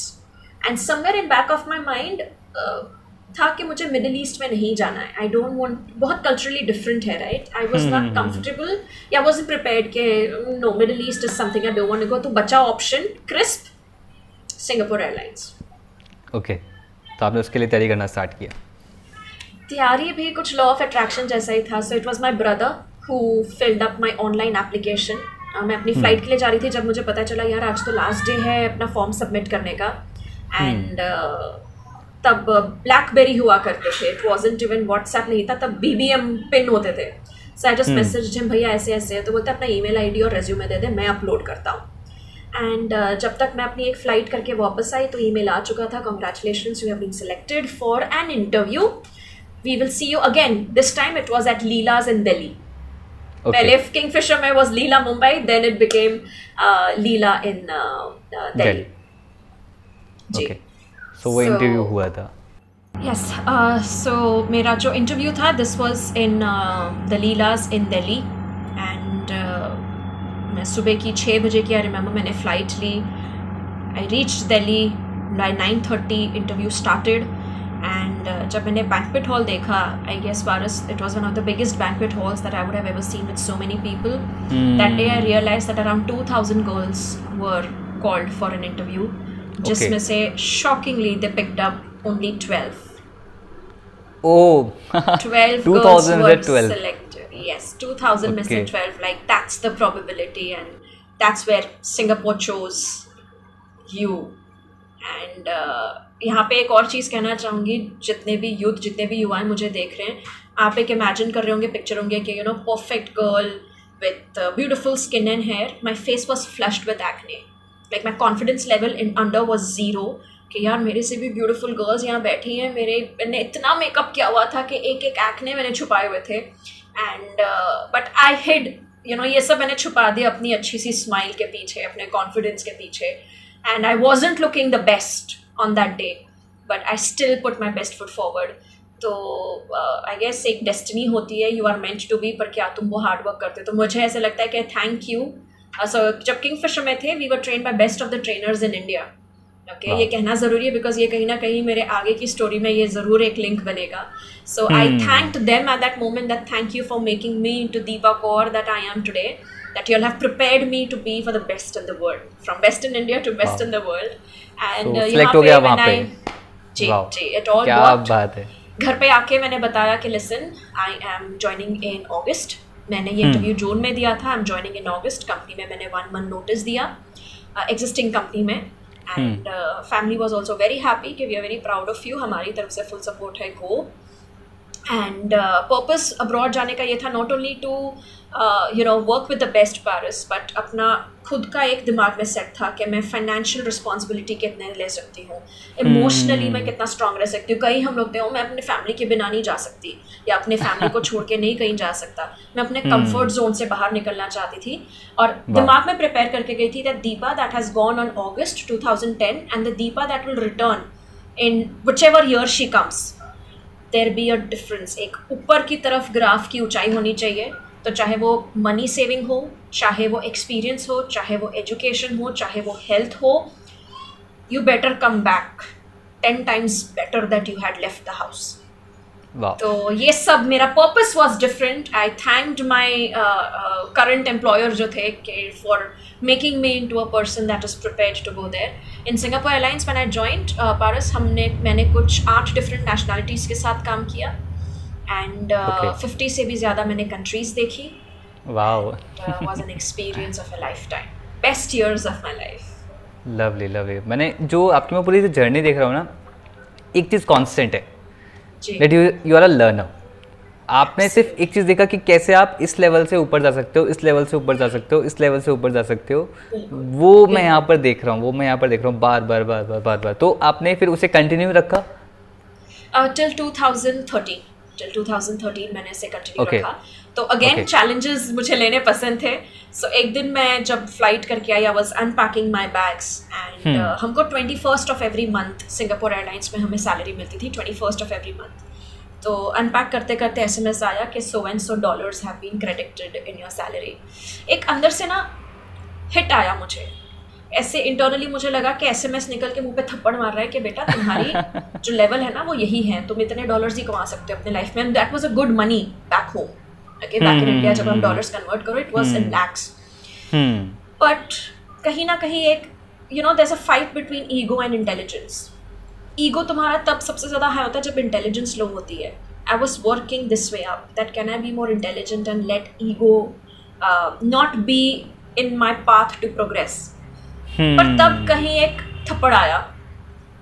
and somewhere in back of my mind था कि मुझे मिडिल ईस्ट में नहीं जाना है। आई डोंट वॉन्ट बहुत कल्चरली डिफरेंट है right I was not comfortable या वॉज़ प्रिपेयर के know middle east is something I don't want go तो बचा option crisp Singapore airlines okay तो आपने उसके लिए तैयारी करना स्टार्ट किया। तैयारी भी कुछ लॉ ऑफ़ अट्रैक्शन जैसा ही था। So it was my brother who filled up my online application मैं अपनी फ़्लाइट hmm. के लिए जा रही थी जब मुझे पता चला यार आज तो लास्ट डे है अपना फॉर्म सबमिट करने का. And hmm. uh, तब ब्लैकबेरी हुआ करते थे। इट वॉजेंट इवन व्हाट्सएप नहीं था तब बी बी एम पिन होते थे। So I just message Jim भैया ऐसे ऐसे है। तो बोलते अपना ईमेल आईडी और रेज्यूमे दे दे मैं अपलोड करता हूँ. एंड uh, जब तक मैं अपनी एक फ़्लाइट करके वापस आई तो ईमेल आ चुका था congratulation you have been selected for an interview we will see you again this time it was at Leela's in Delhi पहले किंगफिशर में was Leela Mumbai then it became Leela in Delhi ji so वो interview हुआ था. Yes so मेरा जो interview था this was in the Leela's in Delhi and मैं सुबह की छः बजे की आई रिमेंबर मैंने flight Lee. I reach Delhi by nine thirty interview started and जब मैंने बैंकवेट हॉल देखा I guess whereas it was one of the biggest banquet halls that I would have ever seen with so many people that day I realise that around two thousand girls were called for an interview जिसमें से shockingly they picked up only twelve Oh, 12 girls were selected. Yes, 2000 okay. missing 12. Like, that's the probability and that's where Singapore chose you. And uh, यहाँ पे एक और चीज़ कहना चाहूँगी जितने भी यूथ जितने भी युवाएँ मुझे देख रहे हैं आप एक इमेजिन कर रहे होंगे पिक्चर होंगे कि you know perfect girl with beautiful skin and hair my face was flushed with acne like my confidence level in under was zero कि यार मेरे से भी ब्यूटीफुल गर्ल्स यहाँ बैठी हैं मेरे मैंने इतना मेकअप किया हुआ था कि एक एक एक्ने मैंने छुपाए हुए थे। And but I hid you know ये सब मैंने छुपा दिया अपनी अच्छी सी स्माइल के पीछे अपने कॉन्फिडेंस के पीछे। And I wasn't looking the best on that day but I still put my best foot forward तो आई uh, गेस एक डेस्टिनी होती है you are meant to be पर क्या तुम वो हार्ड वर्क करते हो? तो मुझे ऐसा लगता है कि थैंक यू सो जब किंग फिशर में थे we were train by best of the trainers in India okay ये कहना ज़रूरी है बिकॉज़ ये कहीं ना कहीं मेरे आगे की स्टोरी में ये ज़रूर एक लिंक बनेगा. So I thank them at that moment that thank you for making me to Deepa Kaur that I am today that you'll have prepared me to be for the best in the world from best india to best wow. in the world. And so, uh, हो गया वहाँ पे जी जी it all क्या बात है घर पे आके मैंने बताया कि listen I am joining in August मैंने ये इंटरव्यू जून में दिया था I am joining in August company में मैंने वन मंथ नोटिस दिया एग्जिस्टिंग uh, कंपनी में and family was also very happy कि we are very proud of you हमारी तरफ़ से फुल सपोर्ट है गो एंड पर्पस अब्रॉड जाने का ये था not only to you know work with the best Paris but अपना खुद का एक दिमाग में सेट था कि मैं फाइनेंशियल रिस्पॉन्सिबिलिटी कितने ले सकती हूँ। इमोशनली मैं hmm. कितना स्ट्रांग रह सकती हूँ। कहीं हम लोग थे मैं अपने फैमिली के बिना नहीं जा सकती या अपने फैमिली को छोड़ के नहीं कहीं जा सकता। मैं अपने कंफर्ट hmm. जोन से बाहर निकलना चाहती थी और दिमाग में प्रिपेयर करके गई थी that Deepa that has gone on August two thousand ten and the Deepa that will return in whichever year she comes there be a difference एक ऊपर की तरफ़ ग्राफ की ऊंचाई होनी चाहिए। तो चाहे वो मनी सेविंग हो चाहे वो एक्सपीरियंस हो चाहे वो एजुकेशन हो चाहे वो हेल्थ हो you better come back ten times better that you had left the house तो ये सब मेरा purpose was different I thanked my current employer जो थे for making me into a person that is prepare to go there in Singapore airlines man I joined Paras हमने मैंने कुछ आठ डिफरेंट नेशनैलिटीज़ के साथ काम किया। एंड फिफ्टी uh, से भी ज़्यादा मैंने कंट्रीज़ देखी। Was an experience of a lifetime best years of my life lovely lovely मैंने जो आपकी मैं पूरी जर्नी देख रहा हूँ ना एक चीज़ कांस्टेंट है। That you you are a learner आपने सिर्फ़ एक चीज़ देखा कि कैसे आप इस लेवल से ऊपर जा सकते हो इस लेवल से ऊपर जा सकते हो इस लेवल से ऊपर जा सकते हो। वो मैं यहाँ पर देख रहा हूँ वो मैं यहाँ पर देख रहा हूँ बार बार बार बार बार बार। तो आपने फिर उसे कंटिन्यू रखा? Till two thousand thirteen till 2013 मैंने इसे कंटिन्यू okay. रखा। तो अगेन चैलेंजेस okay. मुझे लेने पसंद थे। सो so, एक दिन मैं जब फ़्लाइट करके आई I was unpacking my bags and हमको twenty first of every month Singapore airlines में हमें सैलरी मिलती थी twenty first of every month तो अनपैक करते करते एस एम एस आया कि so and so dollars have been credited in your salary एक अंदर से ना हिट आया मुझे। ऐसे इंटरनली मुझे लगा कि एस एम एस निकल के मुँह पे थप्पड़ मार रहा है कि बेटा तुम्हारी जो लेवल है ना वो यही है। तुम इतने डॉलर्स ही कमा सकते हो अपने लाइफ में। That was a good money back home okay back in India जब हम डॉलर्स कन्वर्ट करो it was in lakhs but कहीं ना कहीं एक you know there a fight between ego and intelligence ego तुम्हारा तब सबसे ज़्यादा हाई होता है जब इंटेलिजेंस लो होती है। I was working this way up that can I be more intelligent and let ego not be in my path to progress पर तब hmm. कहीं एक थप्पड़ आया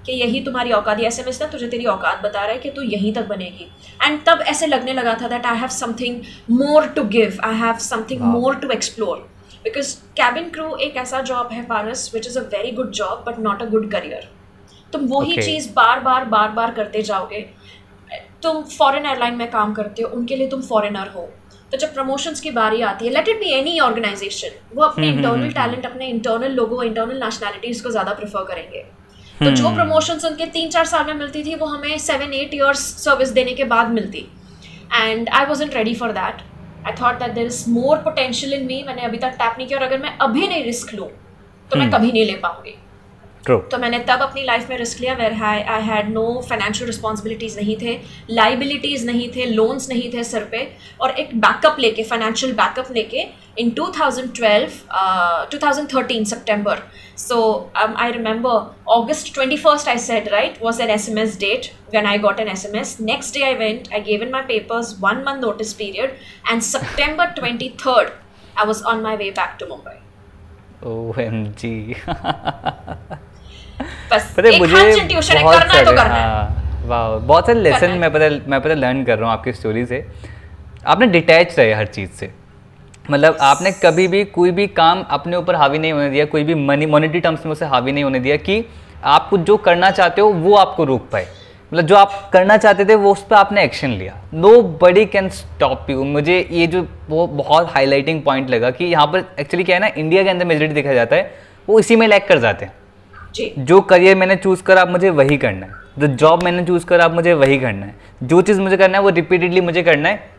कि यही तुम्हारी औकात एम एस ना तुझे तेरी औकात बता रहा है कि तू यहीं तक बनेगी। एंड तब ऐसे लगने लगा था that I have something more to give I have something more to explore because cabin crew एक ऐसा जॉब है Paras which is a very good job but not a good career तुम वही okay. चीज़ बार बार बार बार करते जाओगे। तुम फॉरेन एयरलाइन में काम करते हो उनके लिए तुम फॉरेनर हो। तो जब प्रमोशंस की बारी आती है let it be any organisation वो अपने इंटरनल टैलेंट अपने इंटरनल लोगों इंटरनल नेशनैलिटीज़ को ज़्यादा प्रेफर करेंगे। तो जो प्रमोशन हम्म। उनके तीन चार साल में मिलती थी वो हमें सेवन एट ईयर्स सर्विस देने के बाद मिलती। And I was ready for that I thought that there is more potential in me मैंने अभी तक टैप नहीं किया और अगर मैं अभी नहीं रिस्क लूँ तो मैं हम्म। कभी नहीं ले पाऊँगी। तो मैंने तब अपनी लाइफ में रिस्क लिया where I had no financial responsibilities नहीं थे लाइबिलिटीज़ नहीं थे लोन्स नहीं थे सर पे और एक बैकअप लेके फाइनेंशियल बैकअप लेके in 2012 2013 September so I remember August 21st I said right was an SMS date when when I got an SMS. Next day I went, I gave in my papers, one month notice period, and September 23rd, I was on my way back to Mumbai. OMG बस पता एक मुझे tuition है करना है तो करना है। हाँ, वाह बहुत सारे लेसन मैं पता मैं पता लर्न कर रहा हूँ आपकी स्टोरी से। आपने डिटैच रहे हर चीज़ से। मतलब आपने कभी भी कोई भी काम अपने ऊपर हावी नहीं होने दिया कोई भी मनी मॉनिटरी टर्म्स में उसे हावी नहीं होने दिया कि आप कुछ जो करना चाहते हो वो आपको रोक पाए। मतलब जो आप करना चाहते थे वो उस पर आपने एक्शन लिया। Nobody can stop you मुझे ये जो वो बहुत हाईलाइटिंग पॉइंट लगा कि यहाँ पर एक्चुअली क्या है ना इंडिया के अंदर मेजोरिटी देखा जाता है वो इसी में लैक कर जाते हैं। जी। करियर मैंने चूज़ करा आप मुझे वही करना है। जो जॉब मैंने चूज़ करा आप मुझे वही करना है। जो चीज़ मुझे करना है वो रिपीटेडली मुझे करना है।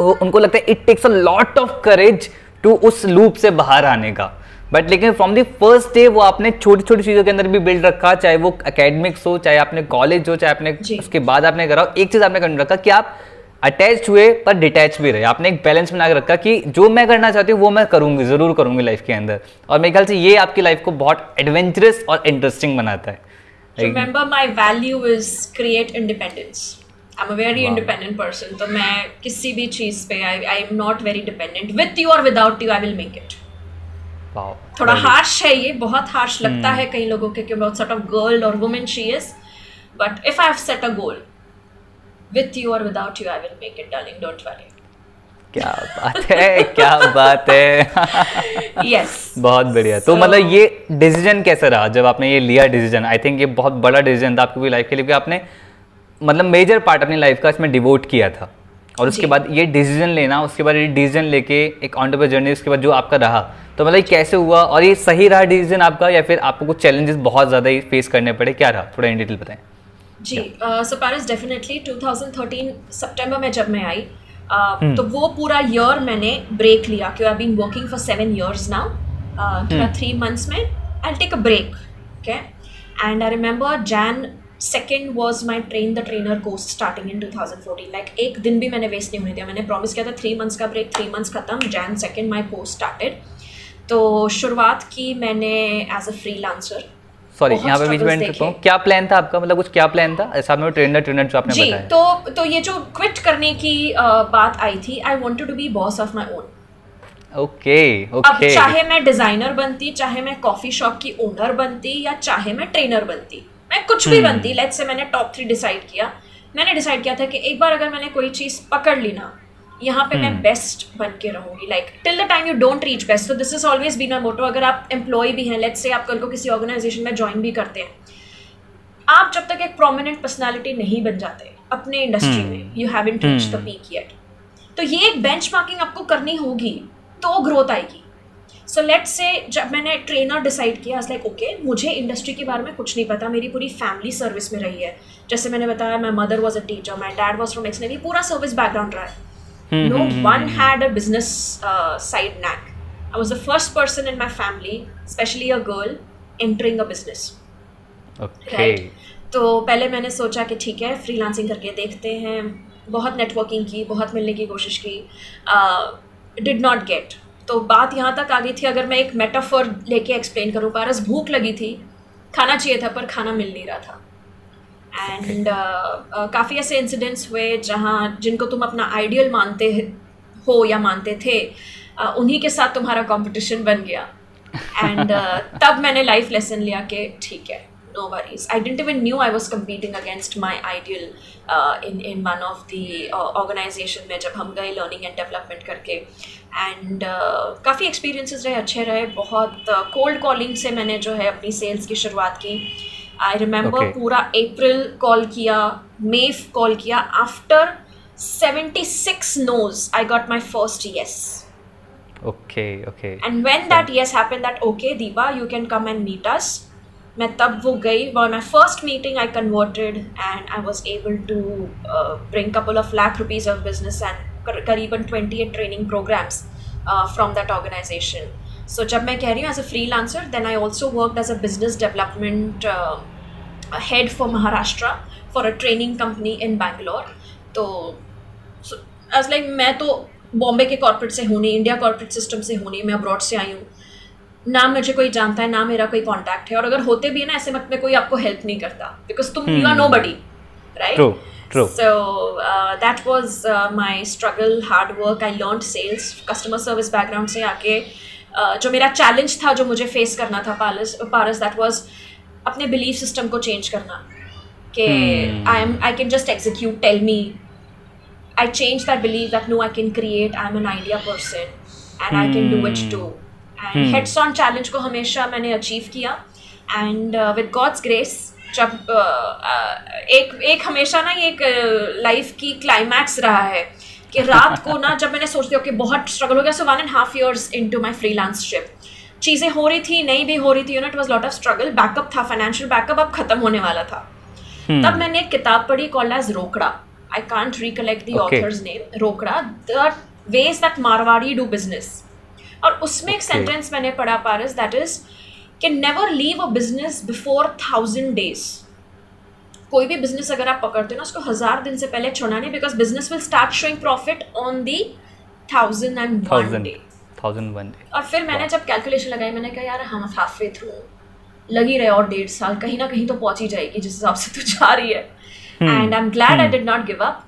वो उनको लगता है it takes a lot of courage to उस लूप से बाहर आने का. बट लेकिन फ्रॉम द फ़र्स्ट डे वो आपने छोटी छोटी चीज़ों के अंदर भी बिल्ड रखा चाहे वो अकेडमिक्स हो चाहे आपने कॉलेज हो चाहे आपने उसके बाद आपने करा एक चीज़ आपने कर रखा कि आप अटैच हुए पर डिटैच भी रहे आपने एक बैलेंस बना के रखा कि जो मैं करना चाहती हूँ वो मैं करूँगी ज़रूर करूँगी लाइफ के अंदर और मेरे ख्याल से ये आपकी लाइफ को बहुत एडवेंचरस और इंटरेस्टिंग बनाता है Remember my value is create independence. I'm a very wow. independent person. तो मैं किसी भी चीज़ पे I I am not very dependent. With you or without you I will make it. थोड़ा हार्श है ये बहुत हार्श लगता hmm. है कई लोगों के बहुत सॉर्ट ऑफ़ गर्ल और women she is but if I have set a goal with you or without you i will make it darling. Don't worry. क्या बात है क्या बात है। Yes. बहुत बढ़िया। so, तो मतलब ये डिसीज़न कैसे रहा जब आपने ये लिया डिसीज़न आई थिंक ये बहुत बड़ा डिसीज़न था आपकी पूरी लाइफ के लिए आपने मतलब मेजर पार्ट अपनी लाइफ का इसमें डिवोट किया था। और उसके बाद ये डिसीज़न लेना उसके बाद ये डिसीज़न लेके एक ऑन जर्नी उसके बाद जो आपका रहा। तो मतलब कैसे हुआ? और ये सही रहा डिसीज़न आपका या फिर आपको कुछ चैलेंजेस बहुत ज़्यादा ही फेस करने पड़े? क्या रहा? थोड़ा इन डिटेल बताएँ। जी सो पैरिस डेफिनेटली 2013 सितंबर में जब मैं आई uh, hmm. तो वो पूरा ईयर मैंने ब्रेक लिया क्यों I been working for seven years now three months में I take a break okay and I remember Jan second was my train the trainer course starting in 2014 like एक दिन भी मैंने वेस्ट नहीं होने दिया। मैंने प्रॉमिस किया था थ्री मंथ्स का ब्रेक थ्री मंथ्स खत्म Jan second my course started तो शुरुआत की मैंने as a freelancer sorry यहाँ पे बीच में करता हूँ। क्या प्लान था आपका? मतलब कुछ क्या प्लान था? ऐसा में ट्रेनर ट्रेनर जो आपने जी बताया। तो तो ये जो क्विट करने की बात आई थी I wanted to be boss of my own okay okay अब चाहे मैं डिज़ाइनर बनती चाहे मैं कॉफ़ी शॉप की ओनर बनती या चाहे मैं ट्रेनर बनती मैं कुछ भी hmm. बनती लेट्स से मैंने टॉप थ्री डिसाइड किया। मैंने डिसाइड किया था कि एक बार अगर मैंने कोई चीज़ पकड़ ली ना यहाँ पे मैं बेस्ट hmm. बन के रहूँगी। Like till the time you don't reach best तो this is always been a motto अगर आप एम्प्लॉय भी हैं लेट्स से आप कल को किसी ऑर्गेनाइजेशन में ज्वाइन भी करते हैं आप जब तक एक प्रोमिनेंट पर्सनैलिटी नहीं बन जाते अपने इंडस्ट्री hmm. में you have in reach the peak yet तो ये एक बेंच मार्किंग आपको करनी होगी तो ग्रोथ आएगी। सो लेट्स से जब मैंने ट्रेनर डिसाइड किया लाइक ओके मुझे इंडस्ट्री के बारे में कुछ नहीं पता मेरी पूरी फैमिली सर्विस में रही है। जैसे मैंने बताया my mother was a teacher my dad was from ex पूरा सर्विस बैकग्राउंड रहा है। Mm-hmm. No hmm, one hmm. had a business uh, side knack. I was the first person in my family, especially a girl, entering a business. Okay. Right? तो पहले मैंने सोचा कि ठीक है फ्रीलांसिंग करके देखते हैं बहुत नेटवर्किंग की बहुत मिलने की कोशिश की डिड नॉट गेट तो बात यहाँ तक आ गई थी अगर मैं एक मेटाफर लेके एक्सप्लेन करूँ पारस भूख लगी थी खाना चाहिए था पर खाना मिल नहीं रहा था एंड uh, uh, काफ़ी ऐसे इंसिडेंट्स हुए जहाँ जिनको तुम अपना आइडियल मानते हो या मानते थे uh, उन्हीं के साथ तुम्हारा कंपटीशन बन गया। एंड uh, तब मैंने लाइफ लेसन लिया कि ठीक है no worries I didn't even knew I was competing against my ideal in in one of the organization में जब हम गए लर्निंग एंड डेवलपमेंट करके। एंड uh, काफ़ी एक्सपीरियंसेस रहे अच्छे रहे बहुत कोल्ड uh, कॉलिंग से मैंने जो है अपनी सेल्स की शुरुआत की। I remember okay. पूरा अप्रैल कॉल किया मे कॉल किया after 76 noes I got my first yes okay okay and when so, that yes happened that okay Deepa you can come and meet us मैं तब वो गई for my first meeting I converted and I was able to uh, bring couple of lakh rupees of business and करीबन 28 training programs uh, from that organization so so, जब मैं कह रही हूँ as a freelancer then I also work as a business development head for Maharashtra for a training company in Bangalore तो as like मैं तो बॉम्बे के कॉर्पोरेट से हूँ नहीं इंडिया कॉर्पोरेट सिस्टम से हूँ नहीं मैं अब्रॉड से आई हूँ। ना मुझे कोई जानता है ना मेरा कोई कॉन्टैक्ट है। और अगर होते भी है ना ऐसे मत में कोई आपको हेल्प नहीं करता बिकॉज़ तुम you are nobody right True. So uh, that was uh, my struggle, hard work. I learned sales, customer service background से आके जो मेरा चैलेंज था जो मुझे फेस करना था पारस पारस दैट वाज अपने बिलीफ सिस्टम को चेंज करना। कि I am I can just execute tell me I change that believe that no I can create I am an idea person and I can do it too and heads on challenge को हमेशा मैंने achieve किया। And with God's grace जब एक एक हमेशा ना एक लाइफ की क्लाइमैक्स रहा है कि रात को ना जब मैंने सोचती ओके बहुत स्ट्रगल हो गया so one and half years into my freelanceship चीज़ें हो रही थी नहीं भी हो रही थी you know it was lot of struggle backup था फाइनेंशियल बैकअप अब खत्म होने वाला था। Hmm. तब मैंने एक किताब पढ़ी called as Rokda. I can't recollect the author's name Rokda. The ways that Marwari do business और उसमें okay. एक सेंटेंस मैंने पढ़ा पारस दैट इज़ कि never leave a business before thousand days कोई भी बिज़नेस अगर आप पकड़ते हो ना उसको हज़ार दिन से पहले छोड़ना नहीं because business will start showing profit on the thousand and one day thousand one day और फिर मैंने जब कैलकुलेशन लगाई मैंने कहा यार हम हाफ़ वे थ्रू लगी रहे और डेढ़ साल कहीं ना कहीं तो पहुँच ही जाएगी जिस हिसाब से तू जा रही है. And I am glad I did not give up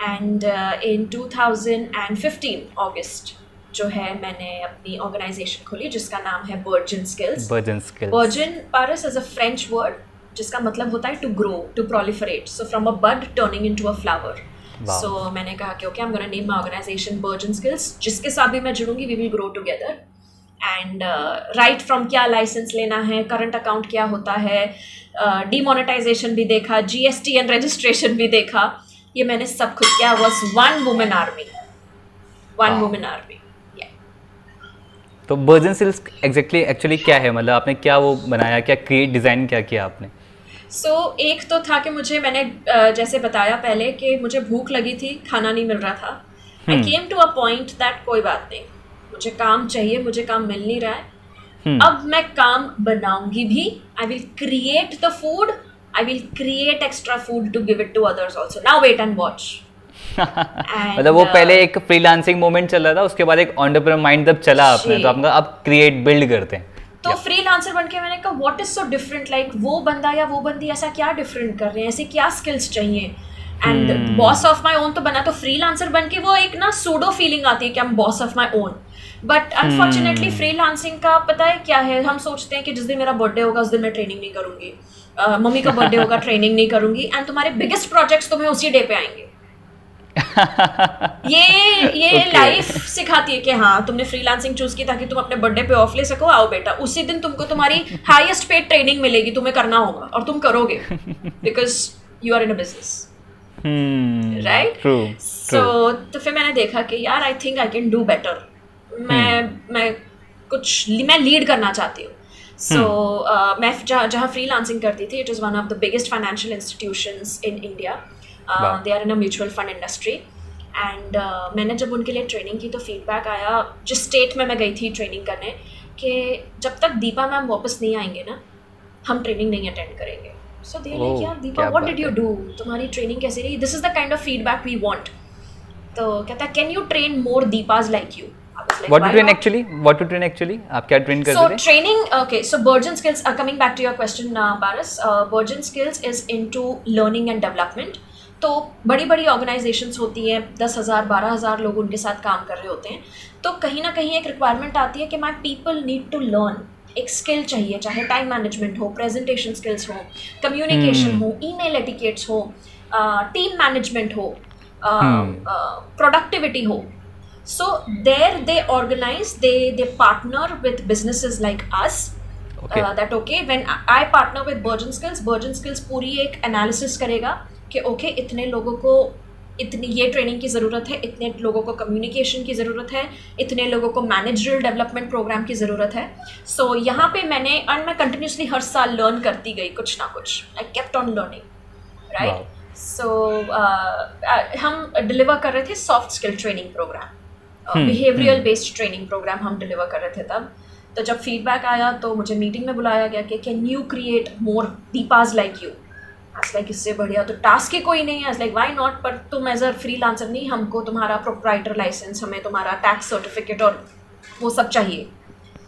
and in two thousand and fifteen August जो है मैंने अपनी ऑर्गेनाइजेशन खोली जिसका नाम है Bourgeon skills Bourgeon skills Bourgeon Paras is a French word जिसका मतलब होता है to grow to proliferate so from a bud turning into a flower so मैंने कहा कि okay I am gonna name my organization Bourgeon skills जिसके साथ भी मैं जुड़ूँगी we will grow together and right from क्या लाइसेंस लेना है करंट अकाउंट क्या होता है डीमोनेटाइजेशन uh, भी देखा जीएसटी एंड रजिस्ट्रेशन भी देखा. ये मैंने सब खुद किया. Was one women army one women army तो बर्जन सिल्स एग्जैक्टली एक्चुअली क्या है? मतलब आपने क्या वो बनाया? क्या क्रिएट डिज़ाइन क्या किया आपने? सो so, एक तो था कि मुझे मैंने जैसे बताया पहले कि मुझे भूख लगी थी खाना नहीं मिल रहा था। I came to a point that कोई बात नहीं। मुझे काम चाहिए मुझे काम मिल नहीं रहा है। hmm. अब मैं काम बनाऊँगी भी। I will create the food I will create extra food to give it to others also now wait and watch मतलब वो पहले एक फ्रीलांसिंग मोमेंट चल रहा था उसके बाद एक ऑन्टरप्रेन्योर माइंड जब चला आपने तो आपका अब क्रिएट बिल्ड करते हैं। तो फ्री लांसर बन के मैंने कहा what is so different like वो बंदा या वो बंदी ऐसा क्या डिफरेंट कर रहे हैं? ऐसे क्या स्किल्स चाहिए? And boss of my own तो बना तो फ्री लांसर बन के वो एक ना सूडो फीलिंग आती है कि हम boss of my own but unfortunately freelancing का पता है क्या है? हम सोचते हैं कि जिस दिन मेरा बर्थडे होगा उस दिन मैं ट्रेनिंग नहीं करूँगी। uh, मम्मी का बर्थडे होगा ट्रेनिंग नहीं करूँगी। एंड तुम्हारे बिगेस्ट प्रोजेक्ट्स तुम्हें उसी डे पे आएँगे। ये ये okay. लाइफ सिखाती है कि हाँ तुमने फ्रीलांसिंग चूज़ की ताकि तुम अपने बर्थडे पे ऑफ़ ले सको आओ बेटा। उसी दिन तुमको तुम्हारी हाईएस्ट पेड ट्रेनिंग मिलेगी तुम्हें करना होगा और तुम करोगे। Because you are in a business right so तो फिर मैंने देखा कि यार I think I can do better मैं hmm. मैं कुछ मैं लीड करना चाहती हूँ। So so, hmm. uh, मैं जहाँ जहाँ फ्री लांसिंग करती थी it is one of the biggest financial institutions in India they are in a mutual fund industry and मैंने जब उनके लिए ट्रेनिंग की तो फीडबैक आया जिस स्टेट में मैं गई थी ट्रेनिंग करने कि जब तक दीपा मैम वापस नहीं आएँगे ना हम ट्रेनिंग नहीं अटेंड करेंगे। सो दे लाइक यार Deepa what did you do तुम्हारी ट्रेनिंग कैसी रही? This is the kind of feedback we want तो कहता है can you train more Deepas like you what to train actually? What to train actually? आप क्या train करते so training okay so burgeon skills uh, coming back to your question uh, Paris uh, burgeon skills is into learning and development. तो बड़ी बड़ी organisations होती हैं दस हज़ार बारह हज़ार लोग उनके साथ काम कर रहे होते हैं। तो कहीं ना कहीं एक रिक्वायरमेंट आती है कि my people need to learn एक स्किल चाहिए चाहे टाइम मैनेजमेंट हो प्रेजेंटेशन स्किल्स हो कम्युनिकेशन hmm. हो ईमेल एटिकेट्स हो टीम मैनेजमेंट हो प्रोडक्टिविटी hmm. हो। So there they organize they they partner with businesses like us that okay when I partner with Bourgeon skills Bourgeon skills पूरी एक analysis करेगा। कि okay इतने लोगों को इतनी ये ट्रेनिंग की ज़रूरत है इतने लोगों को कम्युनिकेशन की ज़रूरत है इतने लोगों को मैनेजरल डेवलपमेंट प्रोग्राम की ज़रूरत है। सो so, यहाँ पे मैंने और मैं कंटिन्यूसली हर साल लर्न करती गई कुछ ना कुछ। I kept on learning right so हम डिलीवर कर रहे थे soft skill training program behavioural based training program हम डिलीवर कर रहे थे तब। तो जब फीडबैक आया तो मुझे मीटिंग में बुलाया गया कि can you create more Deepas like you like इससे बढ़िया तो टास्क ही कोई नहीं है। लाइक वाई नॉट पर तुम एज अ फ्री लांसर नहीं हमको तुम्हारा प्रोप्राइटर लाइसेंस हमें तुम्हारा टैक्स सर्टिफिकेट और वो सब चाहिए।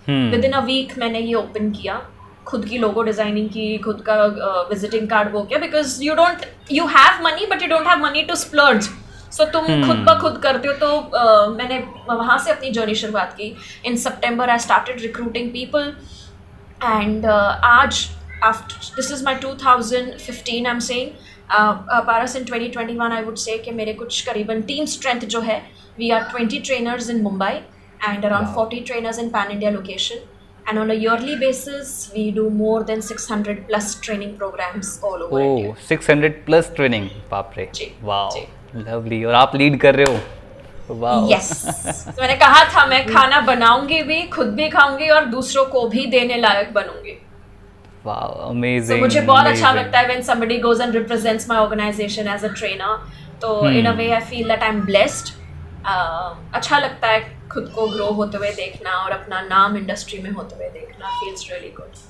विद इन अ वीक मैंने ये ओपन किया। खुद की लोगो डिज़ाइनिंग की खुद का विजिटिंग कार्ड वो किया। Because you don't you have money but you don't have money to splurge so तुम hmm. खुद ब खुद करते हो तो uh, मैंने वहाँ से अपनी जर्नी शुरुआत की। In September I started recruiting people and आज after this is my two thousand fifteen I am saying Paras in twenty twenty one I would say कि मेरे कुछ करीबन टीम स्ट्रेंथ जो है we are twenty trainers in Mumbai and around forty trainers in pan India location and on a yearly basis we do more than 600 plus training programs all over oh, India. 600 plus training. बाप रे। और आप lead कर रहे हो? Wow yes तो मैंने कहा था मैं खाना बनाऊँगी भी खुद भी खाऊँगी और दूसरों को भी देने लायक बनूँगी। Wow amazing so, मुझे बहुत अच्छा लगता है when somebody goes and represents my organization as a trainer. तो hmm. in a way I feel that I'm blessed. Uh, अच्छा लगता है खुद को ग्रो होते हुए देखना और अपना नाम इंडस्ट्री में होते हुए देखना फील्स रियली गुड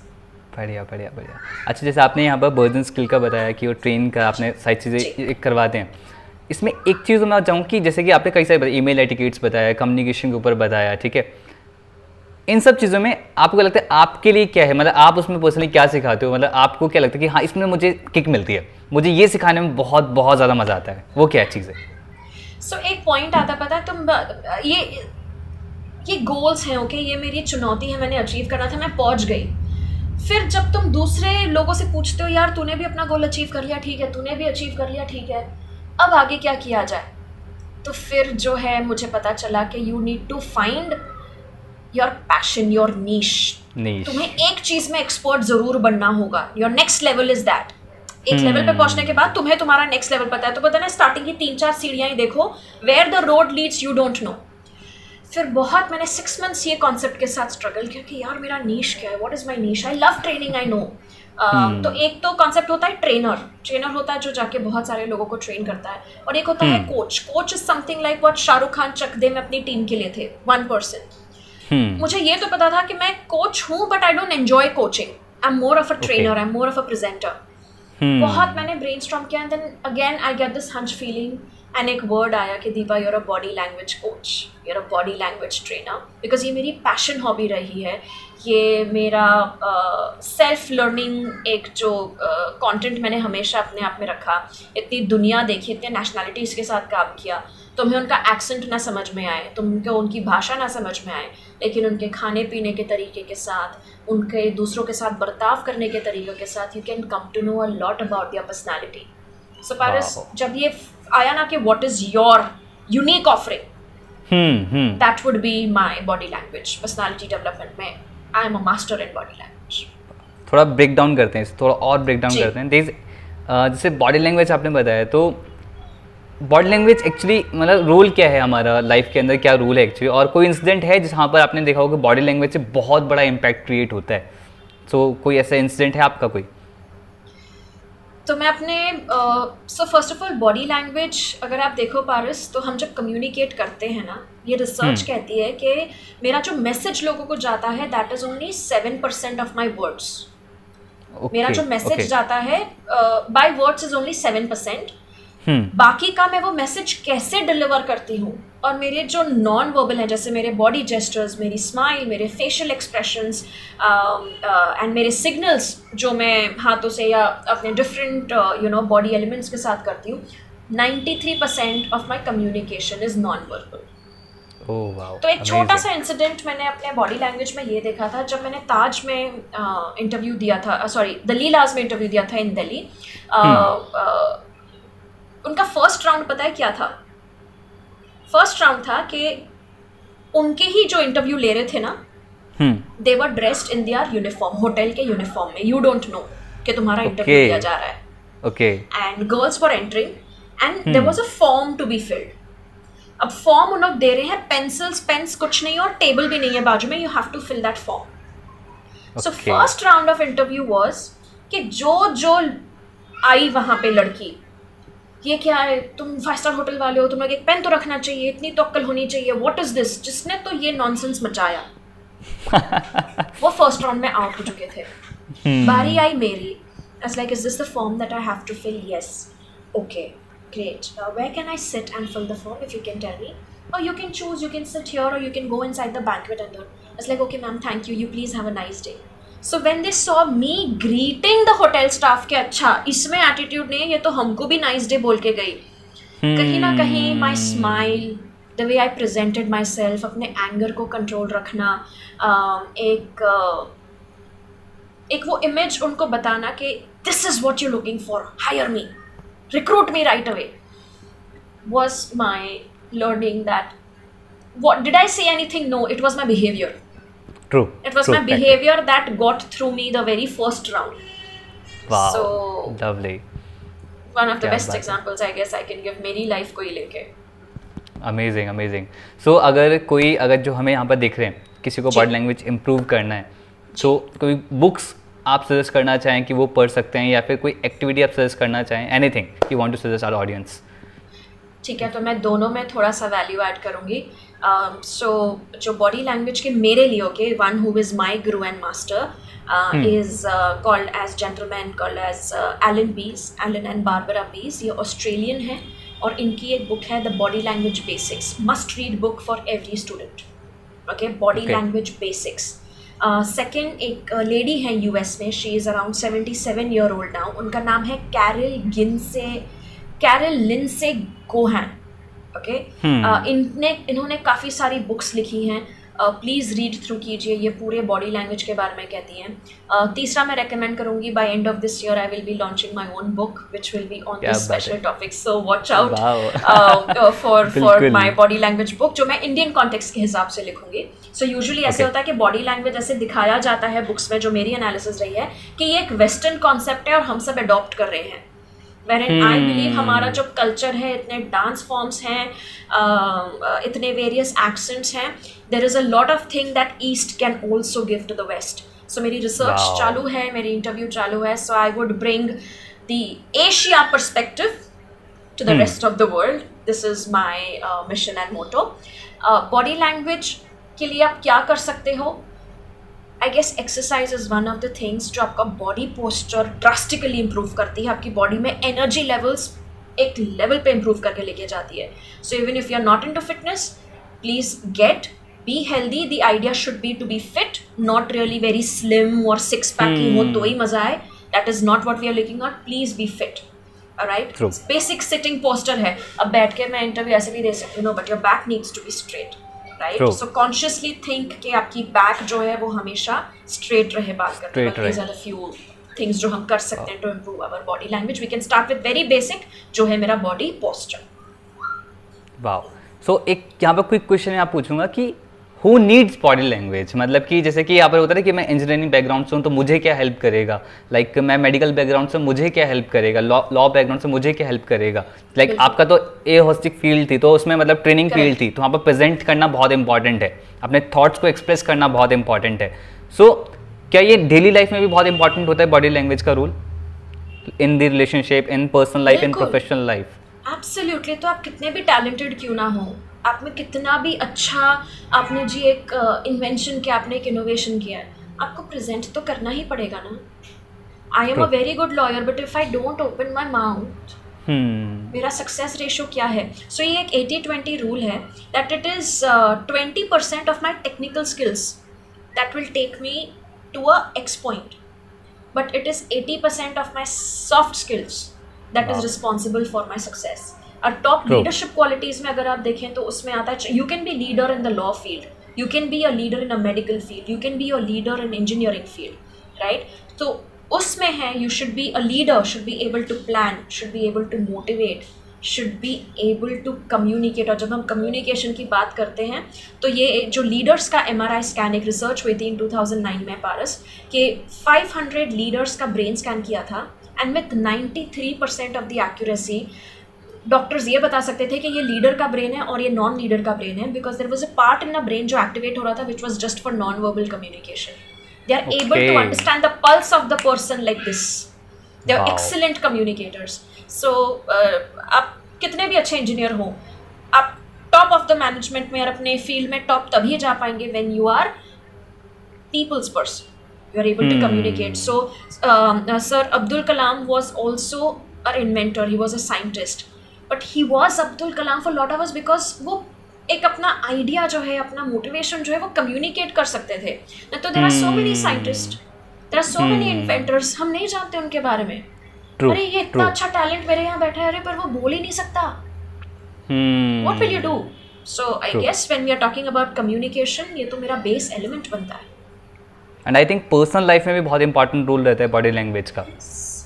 बढ़िया बढ़िया बढ़िया। अच्छा जैसे आपने यहाँ पर बर्जन स्किल का बताया कि वो ट्रेन का आपने सारी चीज़ें करवाते हैं। इसमें एक चीज़ मैं चाहूँ कि जैसे कि आपने कई सारे ई मेल एटिकेट्स बताया कम्युनिकेशन के ऊपर बताया ठीक है? इन सब चीज़ों में आपको लगता है, आपके लिए क्या है? मतलब आप उसमें पर्सनली क्या सिखाते हो? मतलब आपको क्या लगता है कि हाँ इसमें मुझे किक मिलती है। मुझे ये सिखाने में बहुत बहुत ज़्यादा मज़ा आता है। वो क्या चीज़? है सो एक पॉइंट आता पता तुम, ये ये गोल्स हैं ओके ये मेरी चुनौती है, मैंने अचीव करना था, मैं पहुँच गई। फिर जब तुम दूसरे लोगों से पूछते हो, यार, तूने भी अपना गोल अचीव कर लिया, ठीक है, तूने भी अचीव कर लिया, ठीक है, अब आगे क्या किया जाए? तो फिर जो है, मुझे पता चला कि you need to find your passion your niche तुम्हें एक चीज़ में एक्सपर्ट ज़रूर बनना होगा. Your next level is that एक लेवल hmm. पे पहुँचने के बाद तुम्हें तुम्हारा नेक्स्ट लेवल पता है. तो पता ना स्टार्टिंग की तीन चार सीढ़ियाँ ही देखो. Where the road leads you don't know फिर बहुत मैंने सिक्स मंथ्स ये कॉन्सेप्ट के साथ स्ट्रगल किया कि यार मेरा नीश क्या है? What is my niche I love training I know तो एक तो कॉन्सेप्ट होता है ट्रेनर ट्रेनर होता है जो जाके बहुत सारे लोगों को ट्रेन करता है. और एक होता है coach coach is something like what Shahrukh Khan Chak De में अपनी टीम के लिए थे. वन पर्सन मुझे ये तो पता था कि मैं कोच हूँ but I don't enjoy coaching I am more of a trainer I am more of a presenter बहुत मैंने ब्रेन स्ट्रॉम किया and then again I get this hunch feeling and एक वर्ड आया कि Deepa you're a body language coach you're a body language trainer because ये मेरी passion hobby रही है ये मेरा सेल्फ uh, लर्निंग एक जो कंटेंट uh, मैंने हमेशा अपने आप में रखा इतनी दुनिया देखी इतने नेशनैलिटीज़ के साथ काम किया तुम्हें उनका एक्सेंट ना समझ में आए तुमको उनकी भाषा ना समझ में आए लेकिन उनके खाने पीने के तरीके के साथ उनके दूसरों के साथ बर्ताव करने के तरीके के साथ you can come to know a lot about your personality so Paras जब ये आया ना कि what is your unique offering that would be my body language personality development में। I am a master in body language थोड़ा break down करते हैं थोड़ा और ब्रेक डाउन करते हैं। जैसे बॉडी लैंग्वेज आपने बताया तो बॉडी लैंग्वेज एक्चुअली मतलब रोल क्या है हमारा लाइफ के अंदर? क्या रोल है एक्चुअली और कोई इंसिडेंट है जहाँ पर आपने देखा होगा बॉडी लैंग्वेज से बहुत बड़ा इम्पैक्ट क्रिएट होता है? सो so, कोई ऐसा इंसिडेंट है आपका कोई? तो मैं अपने so first of all body language अगर आप देखो पारस तो हम जब कम्युनिकेट करते हैं ना ये रिसर्च hmm. कहती है कि मेरा जो मैसेज लोगों को जाता है that is only seven percent of my words मेरा जो मैसेज okay. जाता है by words is only seven percent बाकी का मैं वो मैसेज कैसे डिलीवर करती हूँ? और मेरे जो नॉन वर्बल हैं जैसे मेरे बॉडी जेस्टर्स मेरी स्माइल मेरे फेशियल एक्सप्रेशंस एंड मेरे सिग्नल्स जो मैं हाथों से या अपने different you know body elements के साथ करती हूँ 93 percent of my communication is non verbal तो एक छोटा सा इंसिडेंट मैंने अपने बॉडी लैंग्वेज में ये देखा था जब मैंने ताज में इंटरव्यू uh, दिया था सॉरी दलीलाज में इंटरव्यू दिया था इन दिल्ली उनका फ़र्स्ट राउंड पता है क्या था? फ़र्स्ट राउंड था कि उनके ही जो इंटरव्यू ले रहे थे ना they were dressed in their uniform hotel के यूनिफॉर्म में। यू डोंट नो कि तुम्हारा इंटरव्यू okay. दिया जा रहा है। Okay and girls for entering and there was a form to be filled अब फॉर्म उन लोग दे रहे हैं पेंसिल्स पेन्स कुछ नहीं और टेबल भी नहीं है बाजू में you have to fill that form so first round of interview was कि जो जो आई वहाँ पे लड़की ये क्या है? तुम फाइव स्टार होटल वाले हो तुम लोग एक पेन तो रखना चाहिए इतनी तो अक्कल होनी चाहिए। वॉट इज़ दिस जिसने तो ये नॉनसेंस मचाया। वो फ़र्स्ट राउंड में आउट हो चुके थे। हम्म। बारी आई मेरी। As like is this the form that I have to fill yes okay great where can I sit and fill the form if you can tell me और you can choose you can sit here और you can go inside the bank and like okay ma'am thank you you please have a nice day so when they saw me greeting the hotel staff के अच्छा इसमें attitude नहीं है ये तो हमको भी नाइस डे बोल के गई. कहीं ना कहीं my smile the way I presented myself अपने एंगर को कंट्रोल रखना एक एक वो इमेज उनको बताना कि this is what you looking for hire me recruit me right away was my learning that what did I I anything no it was my behavior. True. It was True. my behavior that got through me the very first round. Wow. So lovely. One of the yeah, best examples I guess I can give मेरी life को ही लेके. Amazing amazing so अगर कोई अगर जो हमें यहाँ पर देख रहे हैं किसी को बॉडी लैंग्वेज इम्प्रूव करना है तो कोई बुक्स आप सजेस्ट करना चाहें कि वो पढ़ सकते हैं या फिर कोई एक्टिविटी आप सजेस्ट करना चाहें anything you want to suggest our audience ठीक है तो मैं दोनों में थोड़ा सा वैल्यू ऐड करूँगी सो जो बॉडी लैंग्वेज के मेरे लिए okay one who is my guru and master is called as gentleman called as Allan Pease Allan and Barbara Pease ये ऑस्ट्रेलियन है और इनकी एक बुक है the body language basics must read book for every student okay body language basics second एक lady है US में. She is around seventy seven year old now उनका नाम है Carol Kinsey Carol Kinsey Goman okay इनने इन्होंने काफ़ी सारी बुक्स लिखी हैं। प्लीज़ रीड थ्रू कीजिए ये पूरे बॉडी लैंग्वेज के बारे में कहती हैं। Uh, तीसरा मैं रेकमेंड करूँगी by end of this year I will be launching my own book which will be on this special topic so watch out for for my body language book जो मैं इंडियन कॉन्टेक्स्ट के हिसाब से लिखूँगी। सो so, usually ऐसे होता है कि बॉडी लैंग्वेज ऐसे दिखाया जाता है बुक्स में जो मेरी एनालिसिस रही है कि ये एक वेस्टर्न कॉन्सेप्ट है और हम सब अडॉप्ट कर रहे हैं। वेर इन आई बिलीव हमारा जो कल्चर है इतने डांस फॉर्म्स हैं इतने वेरियस एक्सेंट्स हैं there is a lot of thing that east can also give to the west so मेरी रिसर्च. चालू है मेरी इंटरव्यू चालू है so I would bring the Asia perspective to the rest of the world this is my mission and motto body language के लिए आप क्या कर सकते हो? I guess exercise is one of the things जो आपका बॉडी पोस्चर ड्रास्टिकली इम्प्रूव करती है। आपकी बॉडी में एनर्जी लेवल्स एक लेवल पे इम्प्रूव करके लेके जाती है। So even if you are not into fitness please get be healthy the idea should be to be fit not really very slim और सिक्स पैक ही हो तो ही मज़ा आए। That is not what we are looking out please be fit right basic sitting posture है। अब बैठ के मैं इंटरव्यू ऐसे भी दे सकती हूँ but your back needs to be straight right so consciously think कि आपकी बैक जो है वो हमेशा स्ट्रेट रहे बात करते हैं फ्यू थिंग्स जो हम कर सकते हैं to improve our body language we can start with very basic जो है मेरा बॉडी पोस्चर वाओ सो एक यहाँ पर क्विक क्वेश्चन मैं आप पूछूँगा कि हु नीड्स बॉडी लैंग्वेज मतलब कि जैसे कि यहाँ पर होता है कि मैं इंजीनियरिंग बैकग्राउंड से हूँ तो मुझे क्या हेल्प करेगा? लाइक like, मैं मेडिकल बैकग्राउंड से मुझे क्या हेल्प करेगा? लॉ बैकग्राउंड से मुझे क्या हेल्प करेगा? लाइक like, आपका तो ए होस्टिक फ़ील्ड थी तो उसमें मतलब ट्रेनिंग फ़ील्ड थी तो वहाँ पर प्रेजेंट करना बहुत इंपॉर्टेंट है। अपने थॉट्स को एक्सप्रेस करना बहुत इंपॉर्टेंट है। सो so, क्या ये डेली लाइफ में भी बहुत इंपॉर्टेंट होता है बॉडी लैंग्वेज का rule in the relationship in personal life in professional life absolutely तो आप कितने भी टैलेंटेड क्यों ना हो। आप में कितना भी अच्छा आपने जी एक इन्वेंशन किया आपने एक इनोवेशन किया है आपको प्रेजेंट तो करना ही पड़ेगा ना। I am a very good lawyer but if I don't open my mouth मेरा सक्सेस रेशो क्या है? सो so, ये एक एटी ट्वेंटी रूल है that it is twenty percent of my technical skills that will take me to a X point but it is eighty percent of my soft skills that is responsible for my success और top leadership qualities में अगर आप देखें तो उसमें आता है you can be leader in the law field you can be a leader in a medical field you can be a leader in engineering field right तो उसमें है you should be a leader should be able to plan should be able to motivate should be able to communicate और जब हम communication की बात करते हैं तो ये जो लीडर्स का एम आर आई स्कैन एक रिसर्च हुई थी इन 2009 में पारस कि 500 लीडर्स का ब्रेन स्कैन किया था and with 93 percent of the accuracy doctors ये बता सकते थे कि ये लीडर का ब्रेन है और ये नॉन लीडर का ब्रेन है because there was a part in a brain जो एक्टिवेट हो रहा था which was just for non verbal communication they are able to understand the pulse of the person like this they are excellent communicators so आप कितने भी अच्छे engineer हो आप टॉप ऑफ़ द मैनेजमेंट में और अपने फ़ील्ड में टॉप तभी जा पाएँगे when you are people's person you are able to communicate so sir Abdul Kalam was also a inventor he was a scientist but he was Abdul Kalam for lot of because वो एक अपना idea जो है अपना motivation जो है वो communicate कर सकते थे। न तो there are so many scientist there are so many inventors हम नहीं जानते उनके बारे में। True, अरे ये इतना अच्छा टैलेंट मेरे यहाँ बैठा है अरे पर वो बोल ही नहीं सकता। What will you do so I guess when we are talking about communication ये तो मेरा बेस एलिमेंट बनता है। And I think personal life में भी बहुत इंपॉर्टेंट रोल रहता है बॉडी लैंग्वेज का।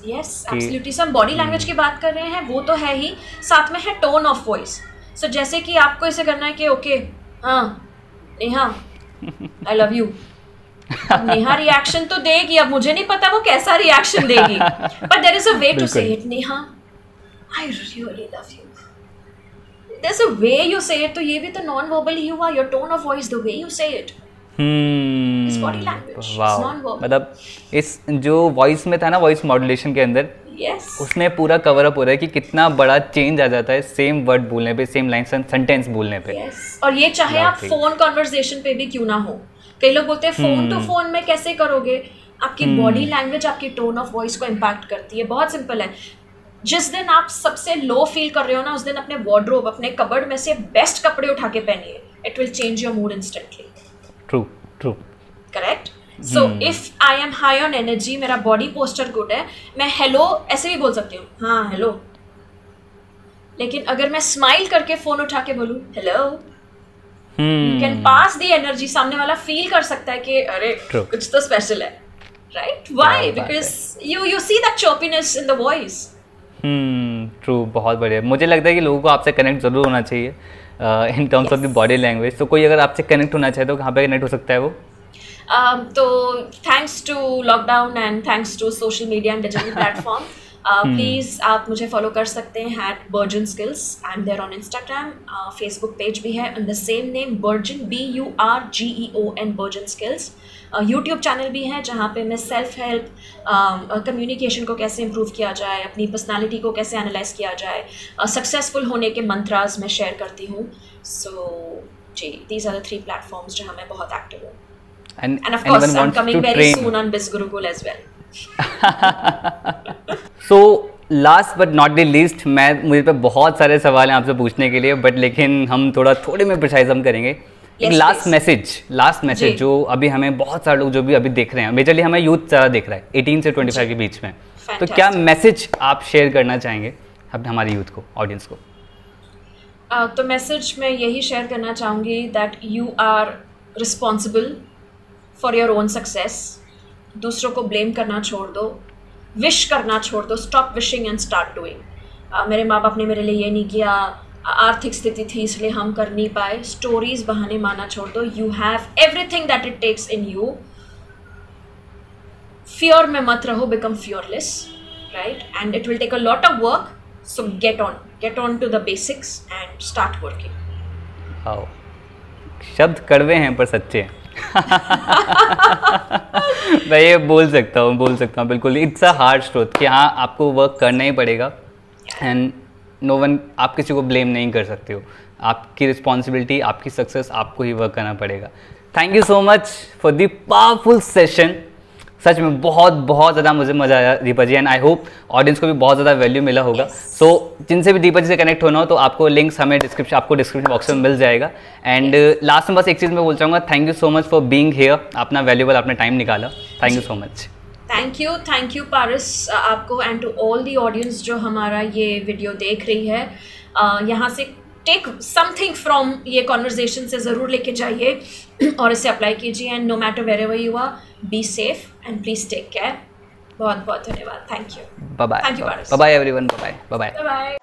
यस एब्सोल्युटली हम बॉडी लैंग्वेज की बात कर रहे हैं वो तो है ही। साथ में है टोन ऑफ़ वॉइस सो जैसे कि आपको इसे करना है कि ओके हाँ Neha I love you Neha reaction तो देगी अब मुझे नहीं पता वो कैसा रिएक्शन देगी। But there is a way to say it Neha I really love you there's a way you say it तो ये भी तो नॉन वर्बली ही हुआ your tone of voice the way you say it मतलब इस जो वॉइस में था ना वॉइस मॉड्यूलेशन के अंदर yes. उसमें पूरा कवर अप हो रहा है कि कितना बड़ा चेंज आ जाता है सेम वर्ड बोलने पे सेम लाइन सेंटेंस बोलने पे। Yes. और ये चाहे आप फ़ोन कॉन्वर्जेशन पे भी क्यों ना हो। कई लोग बोलते हैं फ़ोन टू फ़ोन में कैसे करोगे? आपकी बॉडी hmm. लैंग्वेज आपकी टोन ऑफ़ वॉइस को इम्पैक्ट करती है। बहुत सिंपल है। जिस दिन आप सबसे लो फील कर रहे हो ना उस दिन अपने वार्ड्रोब अपने कबर्ड में से बेस्ट कपड़े उठा के पहनिए। It will change your mood instantly true true correct so if I am high on energy मेरा बॉडी पोस्टर गुड है मैं हेलो ऐसे भी बोल सकती हूँ हाँ हेलो लेकिन अगर मैं स्माइल करके फ़ोन उठा के बोलूँ hello can pass the energy सामने वाला फील कर सकता है कि अरे True. कुछ तो स्पेशल है. Right why because you you see that choppiness in the voice true बहुत बढ़िया। मुझे लगता है कि लोगों को आपसे कनेक्ट ज़रूर होना चाहिए in terms of the body language तो कोई अगर आपसे कनेक्ट होना चाहे तो कहाँ पे कनेक्ट हो सकता है वो? Um, तो thanks to lockdown and thanks to social media and digital platform please आप मुझे फॉलो कर सकते हैं at burgeon skills I am there on Instagram Facebook page भी है in the same name burgeon B U R G E O N burgeon skills YouTube channel भी है जहाँ पे मैं सेल्फ हेल्प कम्युनिकेशन को कैसे इम्प्रूव किया जाए अपनी पर्सनालिटी को कैसे एनालाइज किया जाए सक्सेसफुल uh, होने के मंत्राज मैं शेयर करती हूँ. So so, ji these are the three platforms जहाँ मैं बहुत एक्टिव हूँ. And, and of course i'm coming very train. soon on bisgurukul as well. So last but not the least मैं मुझे पे बहुत सारे सवाल हैं आपसे पूछने के लिए बट लेकिन हम थोड़ा थोड़े में प्रिसाइज हम करेंगे। एक लास्ट मैसेज लास्ट मैसेज जो। अभी हमें बहुत सारे लोग जो भी अभी देख रहे हैं मेजरली हमें यूथ ज़्यादा देख रहा है 18 से 25 के बीच में। Fantastic. तो क्या मैसेज आप शेयर करना चाहेंगे अपने हमारे यूथ को ऑडियंस को? Uh, तो मैसेज मैं यही शेयर करना चाहूँगी that you are responsible for your own success दूसरों को ब्लेम करना छोड़ दो. विश करना छोड़ दो. Stop wishing and start doing मेरे माँ बाप ने मेरे लिए ये नहीं किया. आर्थिक स्थिति थी, इसलिए हम कर नहीं पाए. स्टोरीज बहाने माना छोड़ दो. You have everything that it takes in you fear में मत रहो. Become fearless right and it will take a lot of work so get on get on to the basics and start working शब्द कड़वे हैं पर सच्चे हैं। मैं ये बोल सकता हूँ, बोल सकता हूँ, बिल्कुल। इट्स अ हार्ड स्ट्रोथ कि हाँ आपको वर्क करना ही पड़ेगा। एंड नो वन आप किसी को ब्लेम नहीं कर सकते हो। आपकी रिस्पॉन्सिबिलिटी आपकी सक्सेस आपको ही वर्क करना पड़ेगा। Thank you so much for the powerful session सच में बहुत बहुत ज़्यादा मुझे मज़ा आया Deepa ji and I hope audience को भी बहुत ज़्यादा वैल्यू मिला होगा। सो yes. so, जिनसे भी दीपा जी से कनेक्ट होना हो तो आपको लिंक्स हमें डिस्क्रिप्शन आपको डिस्क्रिप्शन बॉक्स में मिल जाएगा। And last yes. में बस एक चीज़ मैं बोल चाहूँगा thank you so much for being here अपना वैल्यूबल आपने टाइम निकाला। Thank you so much thank you thank you Paras आपको and to all the audience जो हमारा ये वीडियो देख रही है uh, यहाँ से टेक समथिंग फ्रॉम ये कॉन्वर्जेशन से ज़रूर लेके जाइए और इसे अप्लाई कीजिए and no matter wherever you are be safe and please take care बहुत बहुत धन्यवाद. Thank you bye bye thank you bye bye everyone bye bye bye